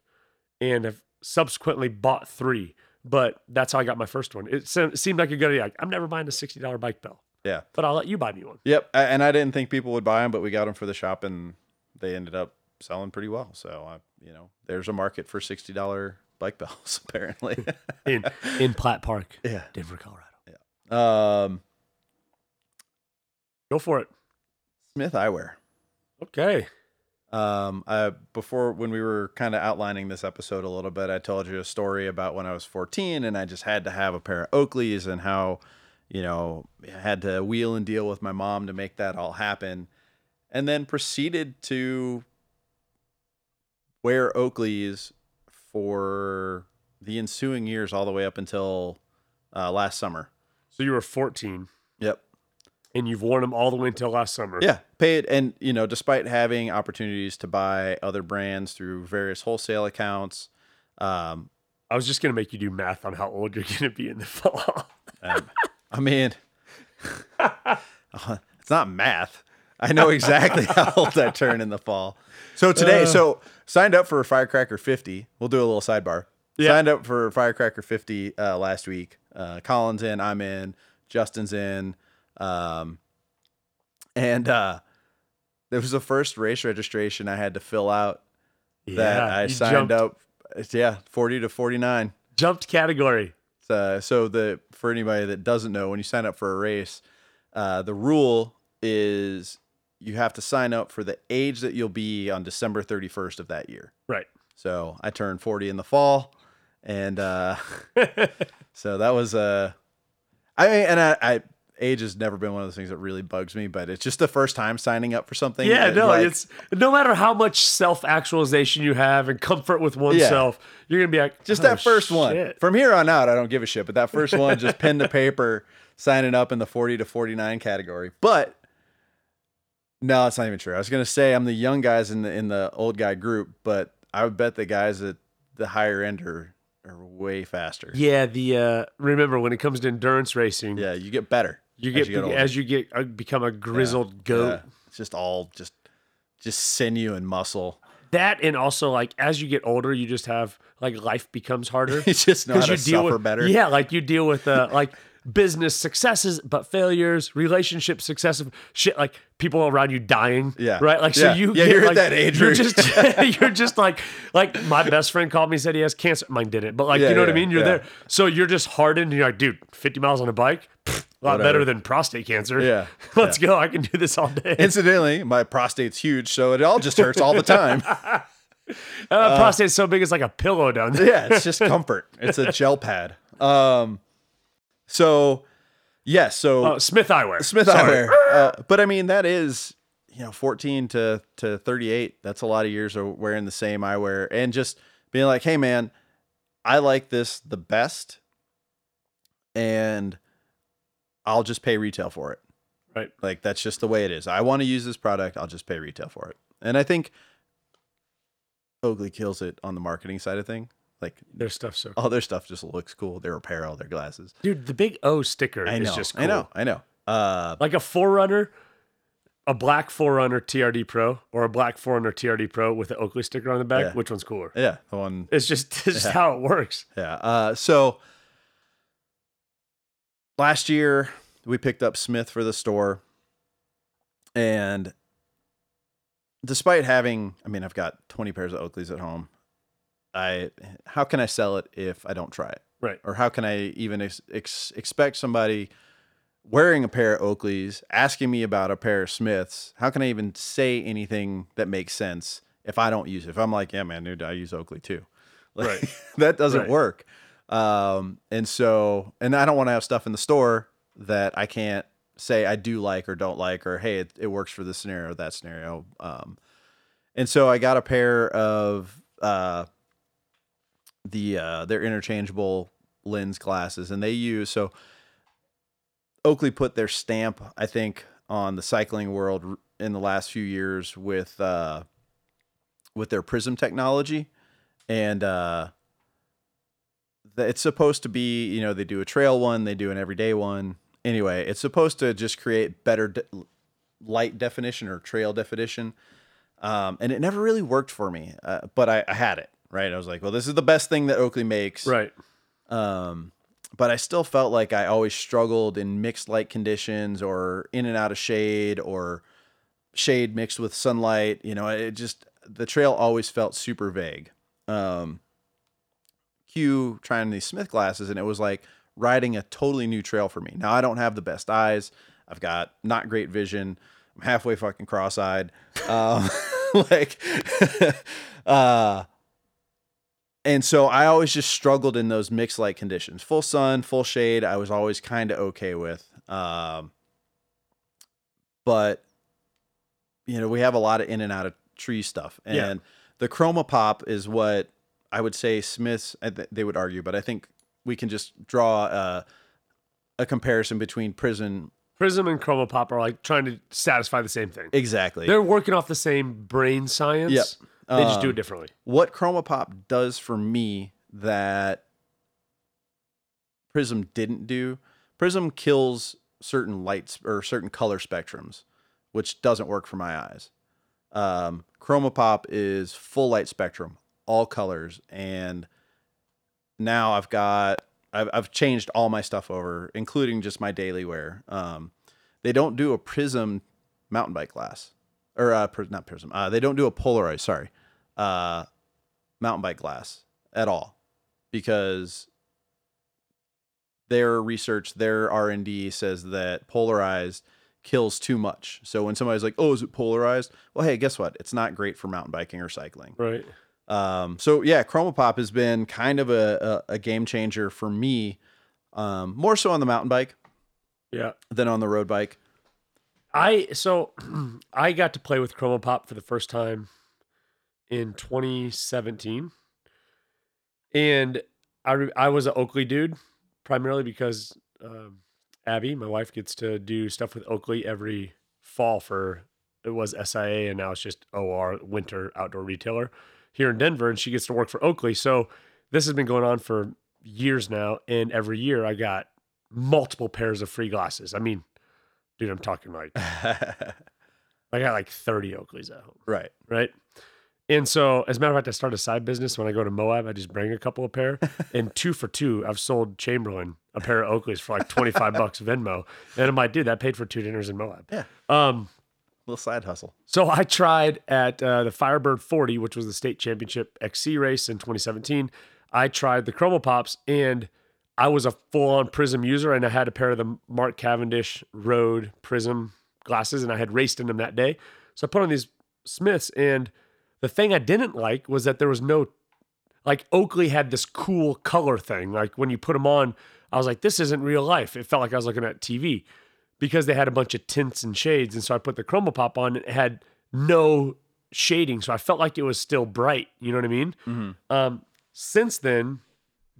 and have subsequently bought three. But that's how I got my first one. It seemed like a good idea. Like, I'm never buying a sixty dollar bike bell, Yeah, but I'll let you buy me one. yep. And I didn't think people would buy them, but we got them for the shop, and they ended up selling pretty well. So, I, you know, there's a market for sixty dollar bike bells apparently. in in Platt Park, yeah. Denver, Colorado. Yeah. Um, Go for it. Smith Eyewear. Okay. Um, I, before when we were kind of outlining this episode a little bit, I told you a story about when I was 14 and I just had to have a pair of Oakleys and how, you know, I had to wheel and deal with my mom to make that all happen. And then proceeded to wear Oakleys for the ensuing years, all the way up until uh, last summer. So you were 14 Yep. And you've worn them all the way until last summer. Yeah, pay it, and you know, despite having opportunities to buy other brands through various wholesale accounts, um, I was just gonna make you do math on how old you're gonna be in the fall. um, I mean, it's not math. I know exactly how old I turn in the fall. So today, Uh. so signed up for Firecracker 50. We'll do a little sidebar. Yeah. Signed up for Firecracker 50 uh, last week. Uh, Colin's in, I'm in, Justin's in. Um, and uh, there was the first race registration I had to fill out that I signed jumped, up. Yeah, 40 to 49. Jumped category. Uh, so the for anybody that doesn't know, when you sign up for a race, uh, the rule is you have to sign up for the age that you'll be on December 31st of that year. Right. So I turned 40 in the fall, and uh, so that was uh, I mean, and I, I age has never been one of those things that really bugs me, but it's just the first time signing up for something. Yeah, no, like- it's no matter how much self actualization you have and comfort with oneself, you're gonna be like just "Oh, that first one. From here on out, I don't give a shit. But that first one, just pen to paper, signing up in the 40 to 49 category. But no, it's not even true. I was gonna say I'm the young guys in the in the old guy group, but I would bet the guys at the higher end are are way faster. Yeah, the uh, remember when it comes to endurance racing, Yeah, you get better. You as get, you get as you get uh, become a grizzled goat. Yeah. It's just all just just sinew and muscle. That and also like as you get older, you just have like life becomes harder. You just know how to you deal suffer with better. Yeah, like you deal with uh, like business successes but failures, relationship successes, shit like people around you dying. Yeah. right. Like so you Yeah, get, you're at like, that age You're just you're just like like my best friend called me said he has cancer. Mine didn't, but like Yeah, you know what I mean. You're yeah. there, so you're just hardened. and You're like, dude, 50 miles on a bike, pfft, a lot Whatever. better than prostate cancer. Yeah, let's go. I can do this all day. Incidentally, my prostate's huge, so it all just hurts all the time. uh, prostate's so big it's like a pillow down there. yeah, it's just comfort. It's a gel pad. Um, so yes, so Uh, Smith Eyewear. Smith Sorry. eyewear. Uh, but I mean, that is you know, fourteen to to thirty eight. That's a lot of years of wearing the same eyewear and just being like, hey man, I like this the best. and I'll just pay retail for it. Right. Like that's just the way it is. I want to use this product, I'll just pay retail for it. And I think Oakley kills it on the marketing side of thing. Like Their stuff so all their stuff just looks cool. Their apparel, their glasses. Dude, the big O sticker I know. is just cool. I know. I know. Uh Like a Forerunner, a black Forerunner TRD Pro or a black Forerunner TRD Pro with the Oakley sticker on the back. Yeah. Which one's cooler? yeah, the one It's just, it's just how it works. Yeah. Uh, so last year we picked up Smith for the store, and despite having, I mean, I've got twenty pairs of Oakleys at home. I how can I sell it if I don't try it? Right. Or how can I even ex- ex- expect somebody wearing a pair of Oakleys asking me about a pair of Smiths? How can I even say anything that makes sense if I don't use it? If I'm like, yeah, man, dude, I use Oakley too. Like, Right. that doesn't Right. work. Um, and so, and I don't want to have stuff in the store that I can't say I do like or don't like, or hey, it, it works for this scenario or that scenario. Um, and so I got a pair of uh, the uh, interchangeable lens glasses, and they use so Oakley put their stamp, I think, on the cycling world in the last few years with uh, with their prism technology, and uh, it's supposed to be you know they do a trail one, they do an everyday one. Anyway, it's supposed to just create better de- light definition or trail definition, um, and it never really worked for me. Uh, but I, I had it right. I was like, well, this is the best thing that Oakley makes, Right. um, but I still felt like I always struggled in mixed light conditions or in and out of shade or shade mixed with sunlight. You know, it just the trail always felt super vague. Um, Q trying these Smith glasses, and it was like riding a totally new trail for me. Now I don't have the best eyes. I've got not great vision. I'm halfway fucking cross-eyed. Um, like, uh, and so I always just struggled in those mixed light conditions. Full sun, full shade, I was always kind of okay with. Um, but you know, we have a lot of in and out of tree stuff, and Yeah. the chroma pop is what I would say Smiths. They would argue, but I think we can just draw a, a comparison between Prism. Prism and Chroma Pop are like trying to satisfy the same thing. Exactly. They're working off the same brain science. Yep. They just do Um, it differently. what chroma pop does for me that prism didn't do prism kills certain lights or certain color spectrums which doesn't work for my eyes. Um, chroma pop is full light spectrum all colors and now i've got I've, I've changed all my stuff over including just my daily wear. Um, they don't do a prism mountain bike glass or uh, not prism uh, they don't do a polarized sorry uh, mountain bike glass at all because their research, their R and D says that polarized kills too much. So when somebody's like, "Oh, is it polarized?" Well, hey, guess what? It's not great for mountain biking or cycling. Right. Um, so yeah, Chromapop has been kind of a, a, a game changer for me, um, more so on the mountain bike Yeah. than on the road bike. I so I got to play with Chroma Pop for the first time in 2017, and I re- I was an Oakley dude primarily because um, Abby, my wife, gets to do stuff with Oakley every fall for it was SIA and now it's just OR Winter Outdoor Retailer here in Denver, and she gets to work for Oakley. So this has been going on for years now, and every year I got multiple pairs of free glasses. I mean, dude, I'm talking like I got like 30 Oakleys at home, right. right? And so, as a matter of fact, I start a side business when I go to Moab. I just bring a couple of pair, and two for two, I've sold Chamberlain a pair of Oakleys for like 25 bucks Venmo. And I'm like, dude, that paid for two dinners in Moab. Yeah. Um, Little side hustle. so I tried at uh, the Firebird 40, which was the state championship XC race in 2017. I tried the Chroma Pops, and I was a full-on Prism user, and I had a pair of the Mark Cavendish Road Prism glasses, and I had raced in them that day. So I put on these Smiths, and the thing I didn't like was that there was no like Oakley had this cool color thing. Like when you put them on, I was like, this isn't real life. It felt like I was looking at TV because they had a bunch of tints and shades. And so I put the Chroma Pop on, and it had no shading. So I felt like it was still bright. You know what I mean? Mm-hmm. Um, since then,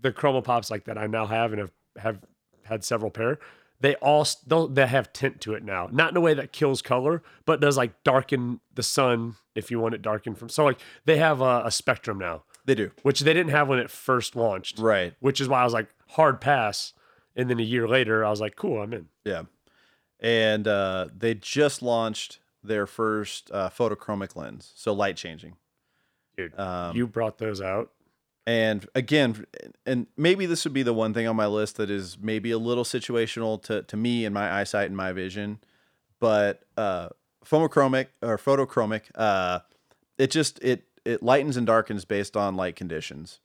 the Chroma Pops like that I now have and have, have had several pair. They all they'll- they have tint to it now, not in a way that kills color, but does like darken the sun if you want it darkened from. So like they have a, a spectrum now, They do. which they didn't have when it first launched. Right. Which is why I was like hard pass, and then a year later I was like, cool, I'm in. Yeah. And uh, they just launched their first uh, photochromic lens, so light changing. Dude, Um, you brought those out. And again, and maybe this would be the one thing on my list that is maybe a little situational to, to me and my eyesight and my vision, but uh, phomochromic or photochromic, uh, it just it it lightens and darkens based on light conditions.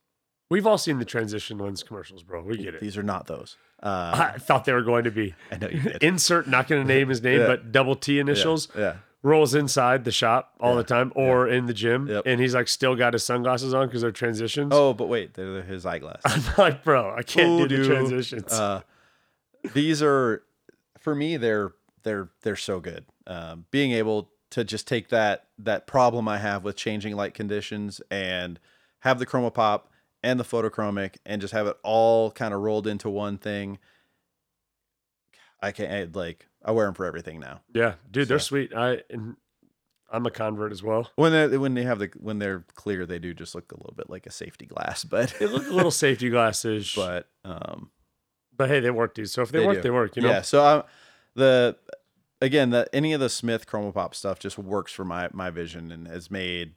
We've all seen the transition lens commercials, bro. We get it. These are not those. Uh, I thought they were going to be. I know you did. Insert, not going to name his name, Yeah. but double T initials. yeah. Rolls inside the shop all Yeah. the time or in the gym Yep. and he's like still got his sunglasses on because they're transitions. Oh, but wait, they're his eyeglass. I'm like, bro, I can't Ooh, do the transitions. Uh, these are for me. They're they're they're so good. Um, being able to just take that that problem I have with changing light conditions and have the chroma pop and the photochromic and just have it all kind of rolled into one thing. I can not like I wear them for everything now. yeah, dude, they're sweet. I and I'm a convert as well. When they when they have the when they're clear, they do just look a little bit like a safety glass, but They look a little safety glasses, but, but um but hey, they work, dude. So if they, They work, do. they work. You know, Yeah. So I'm the again, the any of the Smith Chroma Pop stuff just works for my my vision and has made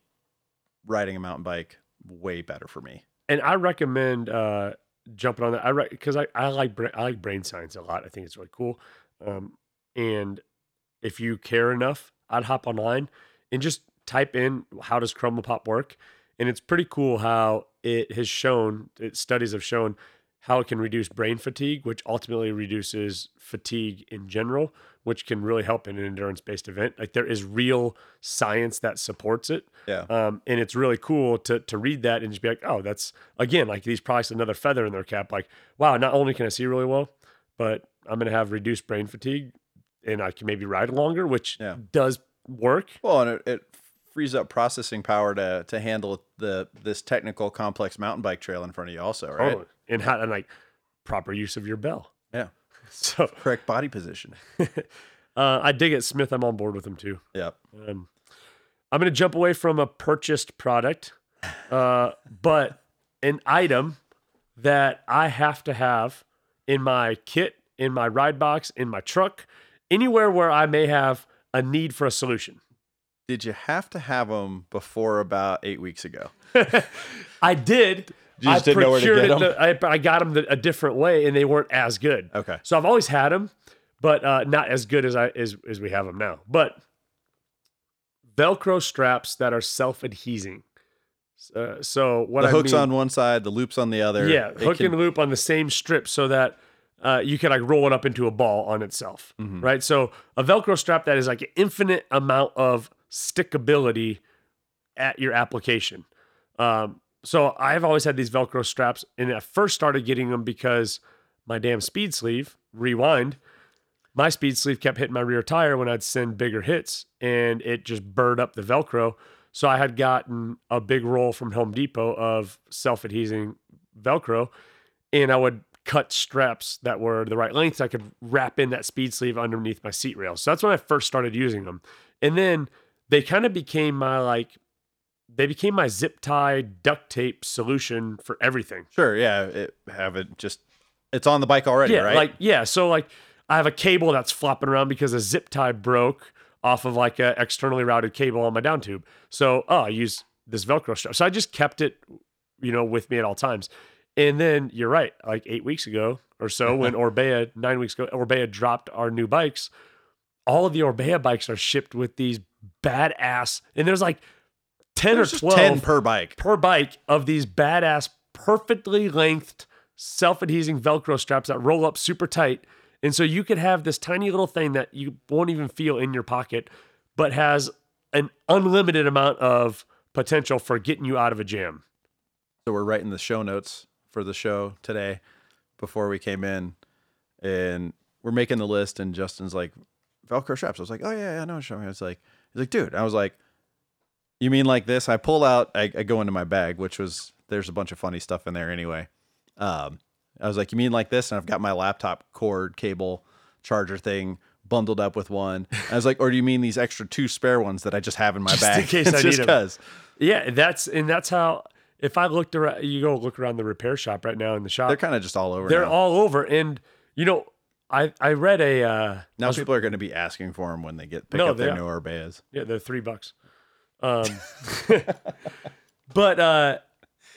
riding a mountain bike way better for me. and I recommend uh, jumping on that. I because I, I like bra- I like brain science a lot. I think it's really cool. Um, and if you care enough, I'd hop online and just type in how does ChromaPop work, and it's pretty cool how it has shown. It, studies have shown how it can reduce brain fatigue, which ultimately reduces fatigue in general, which can really help in an endurance based event. Like there is real science that supports it. Yeah. Um, and it's really cool to to read that and just be like, oh, that's again like these products another feather in their cap. Like, wow, not only can I see really well, but I'm gonna have reduced brain fatigue, and I can maybe ride longer, which Yeah. does work. Well, and it, it frees up processing power to to handle the this technical complex mountain bike trail in front of you also, right? And how and like proper use of your bell. Yeah. So Correct body position. uh, I dig it, Smith. I'm on board with him too. Yep. Um, I'm going to jump away from a purchased product, uh, but an item that I have to have in my kit, in my ride box, in my truck, anywhere where I may have a need for a solution. Did you have to have them before about eight weeks ago? I did. You just I didn't know where to get it the- I, I got them the, a different way, and they weren't as good. Okay. So I've always had them, but uh, not as good as I as, as we have them now. But Velcro straps that are self-adhesing. Uh, so what the I hooks mean, on one side, the loops on the other. yeah, hook can- and loop on the same strip, so that uh, you can like roll it up into a ball on itself, Mhm. right? So a Velcro strap that is like an infinite amount of stickability at your application. Um, so I've always had these Velcro straps, and I first started getting them because my damn speed sleeve, rewind, my speed sleeve kept hitting my rear tire when I'd send bigger hits, and it just burned up the Velcro. So I had gotten a big roll from Home Depot of self-adhesing Velcro, and I would cut straps that were the right length. I could wrap in that speed sleeve underneath my seat rail. So that's when I first started using them, and then they kind of became my like they became my zip tie duct tape solution for everything. Sure. Yeah. It, have it just. It's on the bike already, yeah, right? like yeah. So like I have a cable that's flopping around because a zip tie broke off of like a externally routed cable on my down tube. So oh, I use this Velcro strap. So I just kept it, you know, with me at all times. And then you're right, like eight weeks ago or so, when Orbea nine weeks ago, Orbea dropped our new bikes. All of the Orbea bikes are shipped with these badass, and there's like ten There's or just twelve ten per bike. per bike of these badass, perfectly lengthed, self adhesing Velcro straps that roll up super tight. And so you could have this tiny little thing that you won't even feel in your pocket, but has an unlimited amount of potential for getting you out of a jam. So we're writing the show notes for the show today before we came in, and we're making the list. And Justin's like, Velcro straps. I was like, oh yeah, yeah, I know. Show me. It's like, he's like, dude. I was like, you mean like this? I pull out. I, I go into my bag, which was there's a bunch of funny stuff in there anyway. Um, I was like, "You mean like this?" And I've got my laptop cord, cable, charger thing bundled up with one. I was like, "Or do you mean these extra two spare ones that I just have in my Just in bag case I just need 'em. because?" Yeah, that's and that's how. If I looked around, you go look around the repair shop right now in the shop. They're kind of just all over. they're now. all over, and you know, I I read a uh, now people are going to be asking for them when they get pick No, up their they new Orbeas. Yeah, they're three bucks. Um, but uh,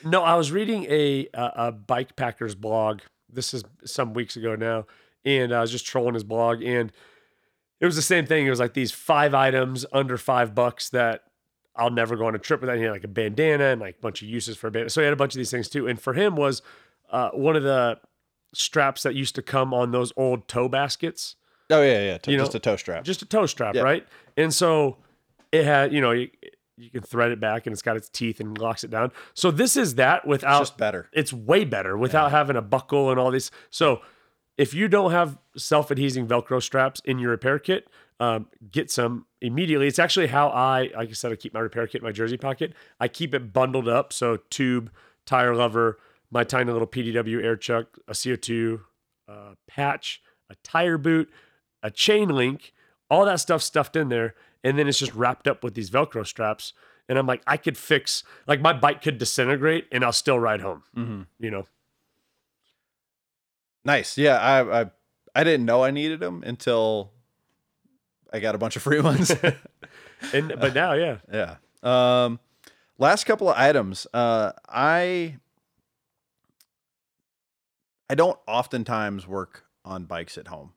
no, I was reading a, a a bike packer's blog. This is some weeks ago now, and I was just trolling his blog, and it was the same thing. It was like these five items under five bucks that I'll never go on a trip without. He had like a bandana and like a bunch of uses for a bandana. So he had a bunch of these things too. And for him was uh, one of the straps that used to come on those old toe baskets Oh yeah, yeah, to- You just know, a toe strap. just a toe strap, Yeah. right? And so it had, you know, you, you can thread it back and it's got its teeth and locks it down. So this is that without just better. it's way better without having a buckle and all these. So if you don't have self-adhesing Velcro straps in your repair kit, um, get some immediately. It's actually how I, like I said, I keep my repair kit in my jersey pocket. I keep it bundled up. So tube, tire lever, my tiny little PDW air chuck, a CO2 uh, patch, a tire boot, a chain link, all that stuff stuffed in there. And then it's just wrapped up with these Velcro straps. And I'm like, I could fix, like my bike could disintegrate and I'll still ride home, hmm you know? Nice. Yeah, I, I I didn't know I needed them until I got a bunch of free ones. And, but now, yeah. yeah. Um, last couple of items. Uh, I I don't oftentimes work on bikes at home.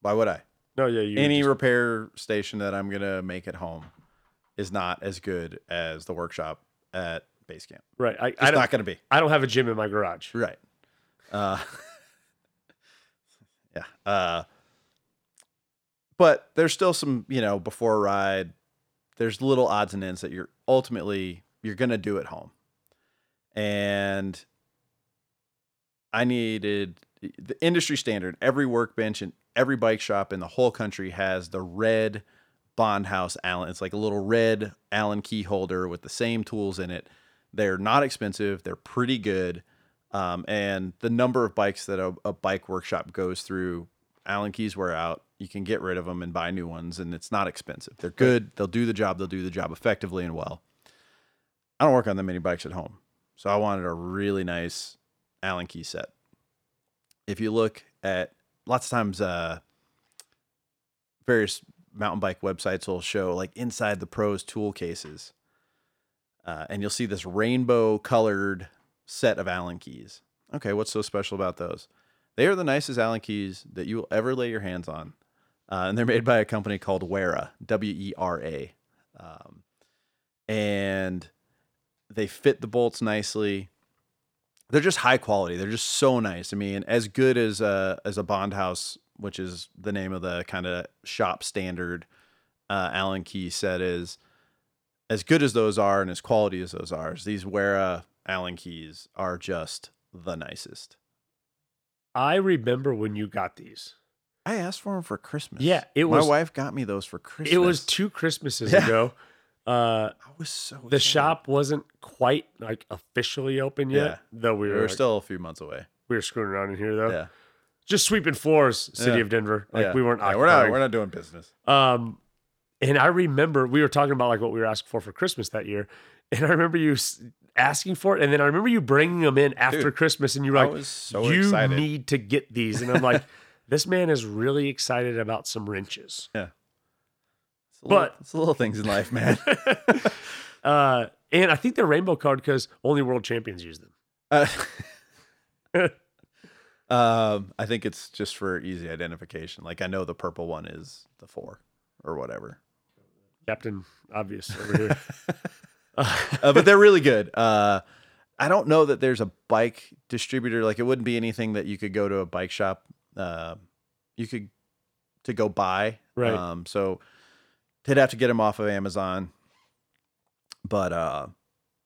Why would I? No, yeah. You Any just- repair station that I'm gonna make at home is not as good as the workshop at base camp. right. I, I, It's don't, not gonna be. I don't have a gym in my garage. Right. Uh, yeah. Uh, but there's still some, you know, before a ride, there's little odds and ends that you're ultimately you're gonna do at home. And I needed the industry standard. Every workbench and every bike shop in the whole country has the red Bondhus Allen. It's like a little red Allen key holder with the same tools in it. They're not expensive. They're pretty good. Um, and the number of bikes that a, a bike workshop goes through, Allen keys wear out. You can get rid of them and buy new ones, and it's not expensive. They're good. They'll do the job. They'll do the job effectively and well. I don't work on that many bikes at home, so I wanted a really nice Allen key set. If you look at lots of times, uh, various mountain bike websites will show like inside the pros tool cases, uh, and you'll see this rainbow colored set of Allen keys. Okay, what's so special about those? They are the nicest Allen keys that you will ever lay your hands on, uh, and they're made by a company called Wera, W E R A, um, and they fit the bolts nicely. They're just high quality. They're just so nice. I mean, as good as a as a Bondhus, which is the name of the kind of shop standard uh, Allen key set is. As good as those are, and as quality as those are, these Wera Allen keys are just the nicest. I remember when you got these. I asked for them for Christmas. Yeah, it was. My wife got me those for Christmas. It was two Christmases Yeah. ago. Uh, I was so. the excited. shop wasn't quite like officially open yet, Yeah. though we We were, were like- still a few months away. we were screwing around in here though. Yeah. Just sweeping floors, city Yeah. of Denver. Like we weren't. Yeah, we're not. We're not doing business. Um, and I remember we were talking about like what we were asking for for Christmas that year, and I remember you asking for it, and then I remember you bringing them in after Dude, Christmas, and you were I like, so "You excited." need to get these," and I'm like, "This man is really excited about some wrenches." Yeah. It's a But- little, it's little things in life, man. uh, and I think they're rainbow card because only world champions use them. Uh, um, I think it's just for easy identification. Like I know the purple one is the four or whatever. Captain Obvious over here. Uh, but they're really good. Uh, I don't know that there's a bike distributor. Like it wouldn't be anything that you could go to a bike shop. Uh, you could to go buy. Right. Um, so they'd have to get them off of Amazon. But uh,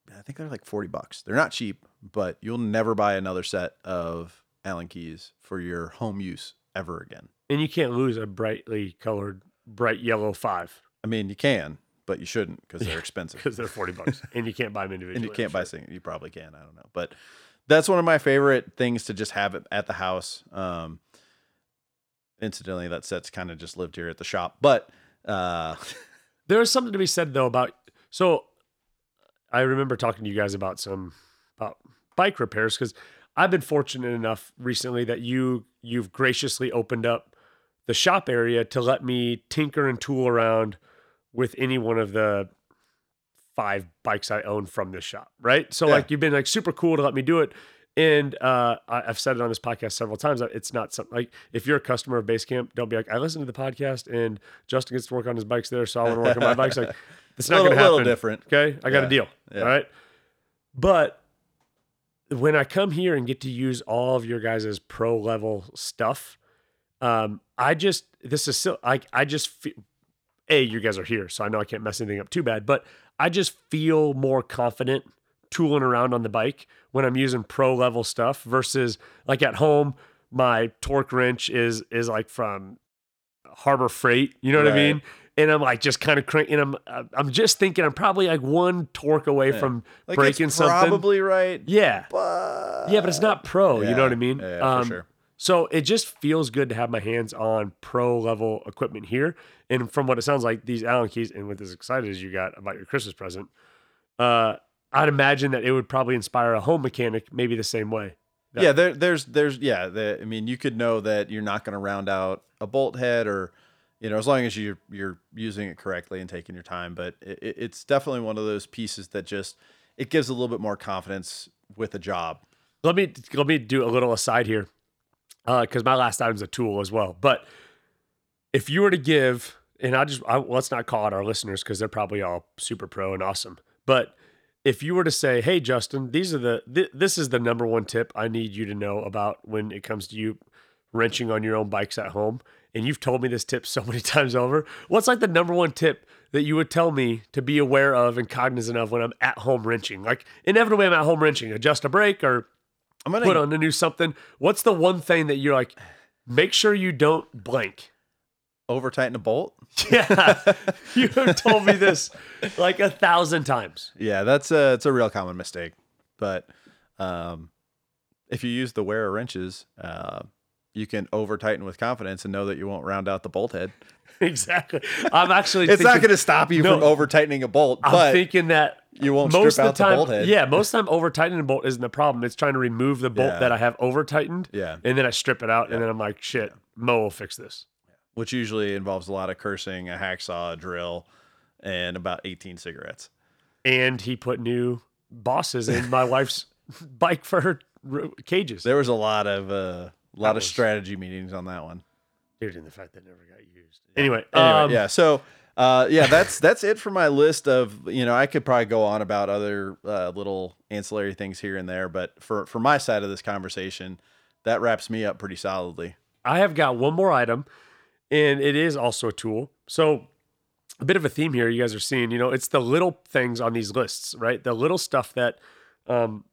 I think they're like forty bucks. They're not cheap, but you'll never buy another set of Allen keys for your home use ever again. and you can't lose a brightly colored, bright yellow five I mean, you can, but you shouldn't because they're expensive. because they're 40 bucks and you can't buy them individually. and you can't I'm buy sure. single. You probably can. I don't know, but that's one of my favorite things to just have it at the house. Um, incidentally, that set's kind of just lived here at the shop, but uh, There is something to be said though about so I remember talking to you guys about some about bike repairs because I've been fortunate enough recently that you you've graciously opened up the shop area to let me tinker and tool around with any one of the five bikes I own from this shop, right? So Yeah. like you've been like super cool to let me do it. And uh, I've said it on this podcast several times. It's not something like if you're a customer of Basecamp, don't be like, I listen to the podcast and Justin gets to work on his bikes there, so I want to work on my bikes. Like, it's not going to happen. A little different. Okay, I got a deal. Yeah. All right, but when I come here and get to use all of your guys' pro level stuff, um, I just this is still like I just feel, a you guys are here, so I know I can't mess anything up too bad, but I just feel more confident tooling around on the bike when I'm using pro level stuff versus like at home. My torque wrench is is like from Harbor Freight, you know what I mean? And I'm like just kind of cranking. I'm I'm just thinking I'm probably like one torque away from like breaking it's something. probably right. yeah, but yeah, but it's not pro. you know what I mean? Yeah, yeah, for Um, sure. So it just feels good to have my hands on pro level equipment here. And from what it sounds like, these Allen keys, and with as excited as you got about your Christmas present, uh, I'd imagine that it would probably inspire a home mechanic maybe the same way. that- yeah, there, there's, there's, yeah. The, I mean, you could know that you're not going to round out a bolt head, or you know, as long as you're you're using it correctly and taking your time. But it, it- it's definitely one of those pieces that just it gives a little bit more confidence with a job. Let me let me do a little aside here, Uh, because my last item's a tool as well. But if you were to give, and I just I, let's not call it our listeners because they're probably all super pro and awesome. But if you were to say, "Hey, Justin, these are the th- this is the number one tip I need you to know about when it comes to you wrenching on your own bikes at home," and you've told me this tip so many times over, what's like the number one tip that you would tell me to be aware of and cognizant of when I'm at home wrenching? Like inevitably, I'm at home wrenching, adjust a brake or I'm gonna put on a new something. What's the one thing that you're like, make sure you don't blank? over tighten a bolt. Yeah, you have told me this like a thousand times. Yeah, that's a it's a real common mistake. But um, if you use the Wera wrenches, uh, you can over tighten with confidence and know that you won't round out the bolt head. Exactly. I'm actually. It's not going to stop you No. from over tightening a bolt, I'm but thinking that you won't most strip of out the time, the bolt head. yeah, most of the time over tightening a bolt isn't the problem. It's trying to remove the bolt Yeah. that I have over tightened, yeah, and then I strip it out, and then I'm like, shit, Mo will fix this. which usually involves a lot of cursing, a hacksaw, a drill, and about 18 cigarettes. And he put new bosses in my wife's bike for her cages. There was a lot of uh, lot of was- strategy meetings on that one. Dude, and the fact that it never got used. Anyway, Anyway, um, yeah. So, uh, yeah, that's that's it for my list of you know I could probably go on about other uh, little ancillary things here and there, but for for my side of this conversation, that wraps me up pretty solidly. I have got one more item, and it is also a tool. So, a bit of a theme here you guys are seeing. You know, it's the little things on these lists, right? The little stuff that um,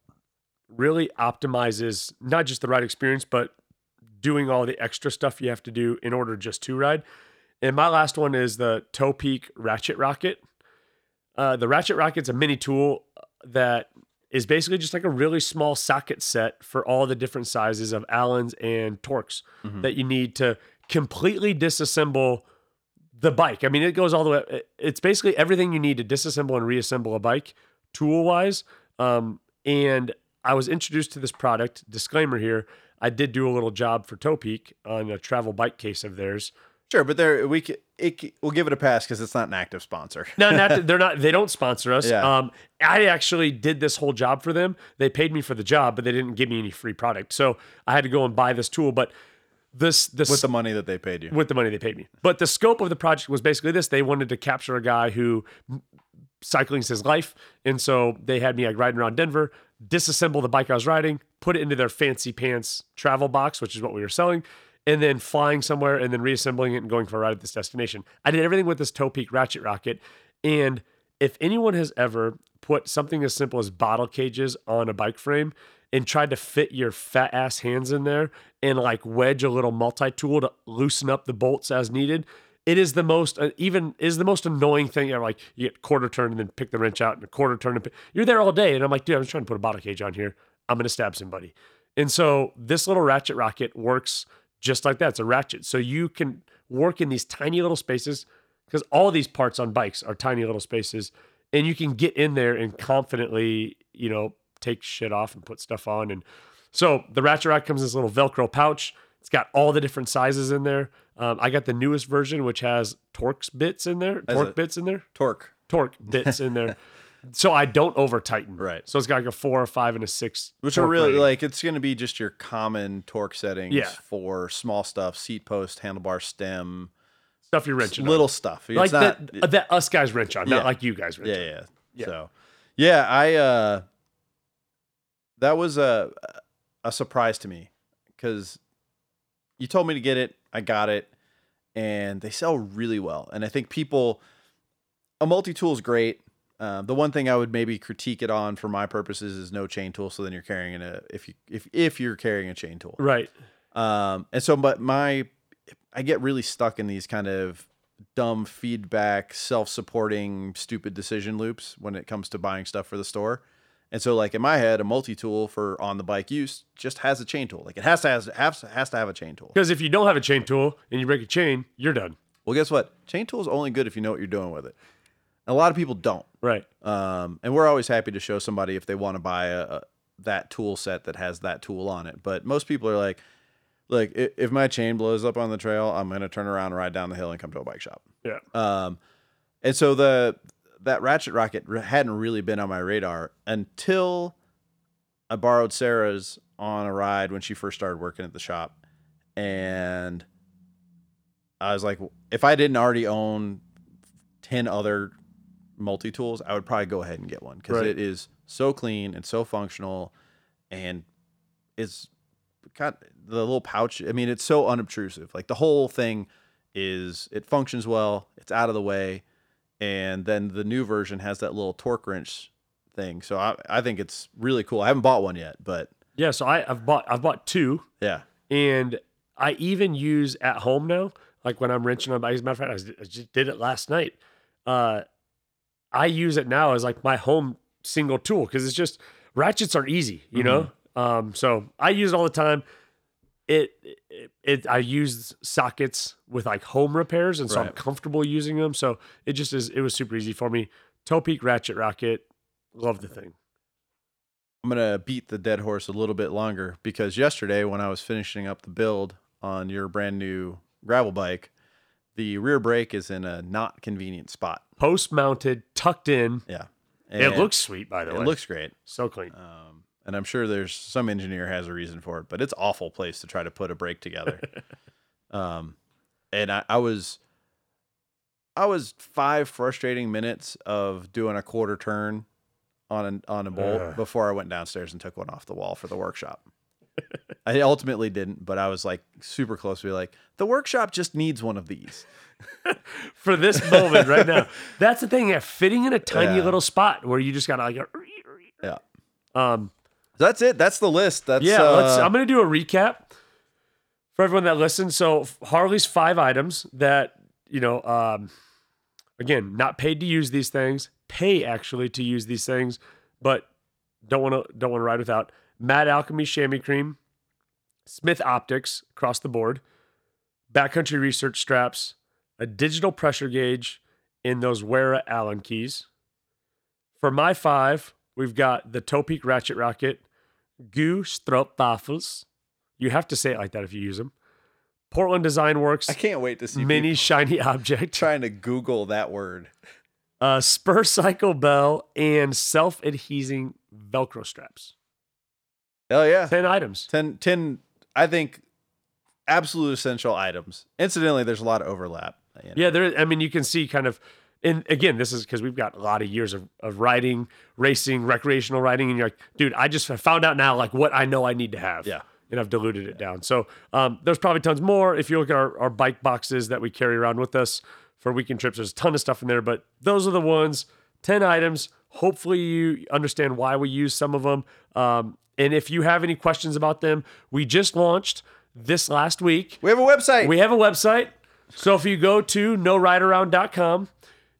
really optimizes not just the ride experience, but doing all the extra stuff you have to do in order just to ride. And my last one is the Topeak Ratchet Rocket. Uh, the Ratchet Rocket's a mini tool that is basically just like a really small socket set for all the different sizes of Allens and Torx Mhm. that you need to completely disassemble the bike. I mean, it goes all the way. It's basically everything you need to disassemble and reassemble a bike, tool wise. Um, and I was introduced to this product. Disclaimer here: I did do a little job for Topeak on a travel bike case of theirs. Sure, but there we c- it, we'll give it a pass because it's not an active sponsor. No, not they're not. They don't sponsor us. Yeah. Um, I actually did this whole job for them. They paid me for the job, but they didn't give me any free product. So I had to go and buy this tool. But this this with the money that they paid you. with the money they paid me. But the scope of the project was basically this: they wanted to capture a guy who cycling's his life, and so they had me like riding around Denver, disassemble the bike I was riding, put it into their fancy pants travel box, which is what we were selling, and then flying somewhere and then reassembling it and going for a ride at this destination. I did everything with this Topeak Ratchet Rocket, and if anyone has ever put something as simple as bottle cages on a bike frame and tried to fit your fat ass hands in there and like wedge a little multi tool to loosen up the bolts as needed, it is the most uh, even is the most annoying thing. You're like you get quarter turn and then pick the wrench out and a quarter turn and pick, you're there all day and I'm like, dude, I'm just trying to put a bottle cage on here. I'm to stab somebody. And so this little ratchet rocket works just like that. It's a ratchet. So you can work in these tiny little spaces because all these parts on bikes are tiny little spaces and you can get in there and confidently, you know, take shit off and put stuff on. And so the ratchet rocket comes in this little Velcro pouch. It's got all the different sizes in there. Um, I got the newest version, which has Torx bits in there, torque bits in there, Torque. torque bits in there. So I don't over tighten. Right. So it's got like a four, a five, and a six. Which are really rating. like it's going to be just your common torque settings Yeah. for small stuff, seat post, handlebar stem, stuff you're wrenching. on. little stuff. It's like not, that, that us guys wrench on, Yeah. not like you guys wrench yeah, on. yeah, Yeah. So, yeah, I uh that was a a surprise to me cuz you told me to get it, I got it, and they sell really well. And I think people a multi-tool is great. Uh, the one thing I would maybe critique it on for my purposes is no chain tool. So then you're carrying a if you if if you're carrying a chain tool. Right. Um, and so, but my, I get really stuck in these kind of dumb feedback, self-supporting, stupid decision loops when it comes to buying stuff for the store. And so, like in my head, a multi-tool for on the bike use just has a chain tool. Like it has to has has, has to have a chain tool. Because if you don't have a chain tool and you break a chain, you're done. Well, guess what? Chain tool is only good if you know what you're doing with it. And a lot of people don't. Right. Um, and we're always happy to show somebody if they want to buy a, a that tool set that has that tool on it. But most people are like, like if my chain blows up on the trail, I'm gonna turn around, ride down the hill, and come to a bike shop. Yeah. Um, and so the that ratchet rocket hadn't really been on my radar until I borrowed Sarah's on a ride when she first started working at the shop, and I was like, if I didn't already own ten other multi tools, I would probably go ahead and get one because Right. it is so clean and so functional, and it's got the little pouch. I mean, it's so unobtrusive. Like the whole thing is it functions well. It's out of the way, and then the new version has that little torque wrench thing. So I I think it's really cool. I haven't bought one yet, but Yeah. So I, I've bought I've bought two, yeah, and I even use at home now. Like when I'm wrenching on bikes. As a matter of fact, I I just did it last night. Uh, I use it now as like my home single tool because it's just ratchets are easy, you know. Um, so I use it all the time. It, it, it I use sockets with like home repairs, and so I'm comfortable using them. So it just is. It was super easy for me. Topeak Ratchet Rocket, love the thing. I'm gonna beat the dead horse a little bit longer because yesterday when I was finishing up the build on your brand new gravel bike, the rear brake is in a not convenient spot. Post mounted, tucked in. Yeah, it looks sweet, by the it way. It looks great. so clean. Um, and I'm sure there's some engineer has a reason for it, but it's awful place to try to put a brake together. um, and I, I was, I was five frustrating minutes of doing a quarter turn on a, on a bolt Ugh. before I went downstairs and took one off the wall for the workshop. I ultimately didn't, but I was like super close to be like, the workshop just needs one of these. For this moment right now, that's the thing. Yeah, fitting in a tiny Yeah. little spot where you just gotta like. Yeah. Um. That's it. That's the list. That's Yeah. let's. uh, I'm gonna do a recap for everyone that listens. So Harley's five items that you know. Um. Again, not paid to use these things. Pay actually to use these things, but don't want to don't want to ride without. Mad Alchemy chamois cream, Smith Optics across the board, backcountry research straps, a digital pressure gauge, in those Wera Allen keys. For my five, we've got the Topeak Ratchet Rocket, GU Stroopwafels. You have to say it like that if you use them. Portland Design Works, I can't wait to see mini shiny object, trying to Google that word. uh, Spur Cycle Bell, and self adhesing Velcro straps. Oh yeah. 10 items. 10, 10 I think, absolute essential items. Incidentally, there's a lot of overlap. you know. Yeah, there. I mean, you can see kind of, and again, this is because we've got a lot of years of, of riding, racing, recreational riding, and you're like, dude, I just found out now like what I know I need to have. Yeah. And I've diluted it down. So um, there's probably tons more. If you look at our, our bike boxes that we carry around with us for weekend trips, there's a ton of stuff in there, but those are the ones, 10 items. Hopefully you understand why we use some of them. Um, and if you have any questions about them, we just launched this last week. We have a website. We have a website. So if you go to noridearound.com,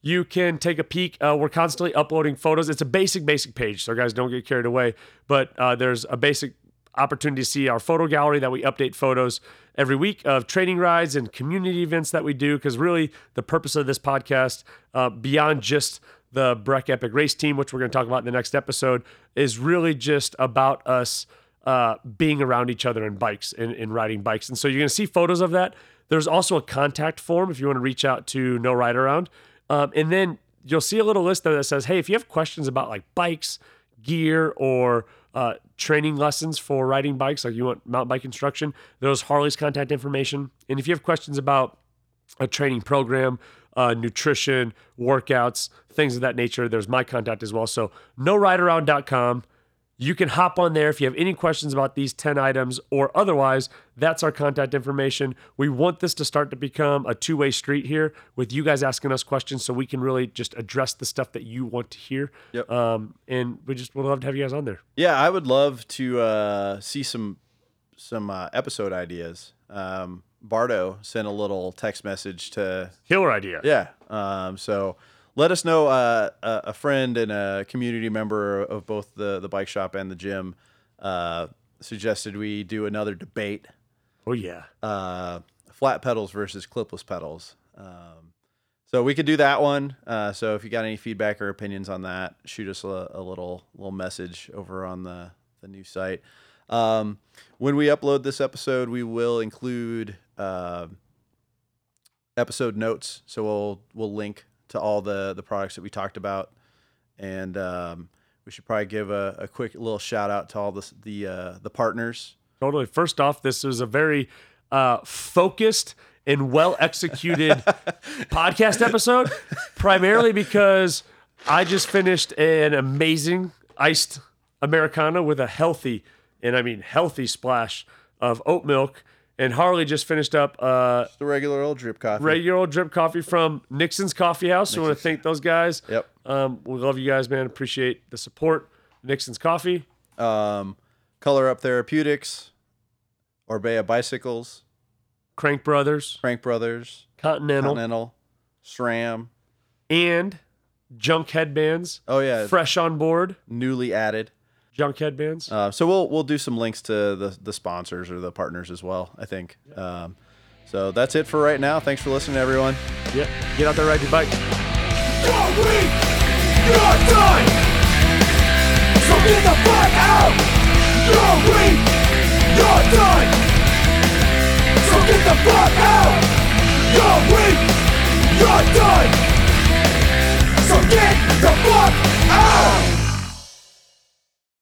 you can take a peek. Uh, we're constantly uploading photos. It's a basic, basic page, so guys don't get carried away. But uh, there's a basic opportunity to see our photo gallery that we update photos every week of training rides and community events that we do. Because really, the purpose of this podcast, uh, beyond just the Breck Epic Race Team, which we're going to talk about in the next episode, is really just about us uh, being around each other in bikes and, and riding bikes. And so you're going to see photos of that. There's also a contact form if you want to reach out to No Ride Around. Um, and then you'll see a little list there that says, hey, if you have questions about like bikes, gear, or uh, training lessons for riding bikes, like you want mountain bike instruction, there's Harley's contact information. And if you have questions about a training program, uh, nutrition, workouts, things of that nature, there's my contact as well. So no noridearound.com. You can hop on there if you have any questions about these 10 items or otherwise. That's our contact information. We want this to start to become a two way street here with you guys asking us questions so we can really just address the stuff that you want to hear. Yep. Um, and we just would love to have you guys on there. Yeah, I would love to uh, see some some uh, episode ideas. Um, Bardo sent a little text message to Killer idea. yeah. Um, so let us know. Uh, a a friend and a community member of both the the bike shop and the gym uh, suggested we do another debate: Oh, yeah. uh, flat pedals versus clipless pedals. Um, so we could do that one. Uh, so if you got any feedback or opinions on that, shoot us a, a little little message over on the the new site. Um, when we upload this episode, we will include uh, episode notes. So we'll we'll link to all the the products that we talked about, and um, we should probably give a, a quick little shout out to all the the uh, the partners. Totally. First off, this was a very uh, focused and well executed podcast episode, primarily because I just finished an amazing iced Americano with a healthy, and I mean healthy splash of oat milk. And Harley just finished up uh, The regular old drip coffee. regular old drip coffee from Nixon's Coffee House. We want to thank those guys. Yep. Um, we love you guys, man. Appreciate the support. Nixon's Coffee. um, Color Up Therapeutics, Orbea Bicycles, Crank Brothers, Crank Brothers, Continental, Continental, SRAM. and Junk Headbands. Oh yeah, Fresh on board, newly added. Junk Headbands. Uh, so we'll we'll do some links to the the sponsors or the partners as well. I think. Um, so that's it for right now. Thanks for listening, everyone. yeah, get out there, ride your bike. You're weak. You're done. So get the fuck out. You're weak. You're done. So get the fuck out. You're weak. You're done.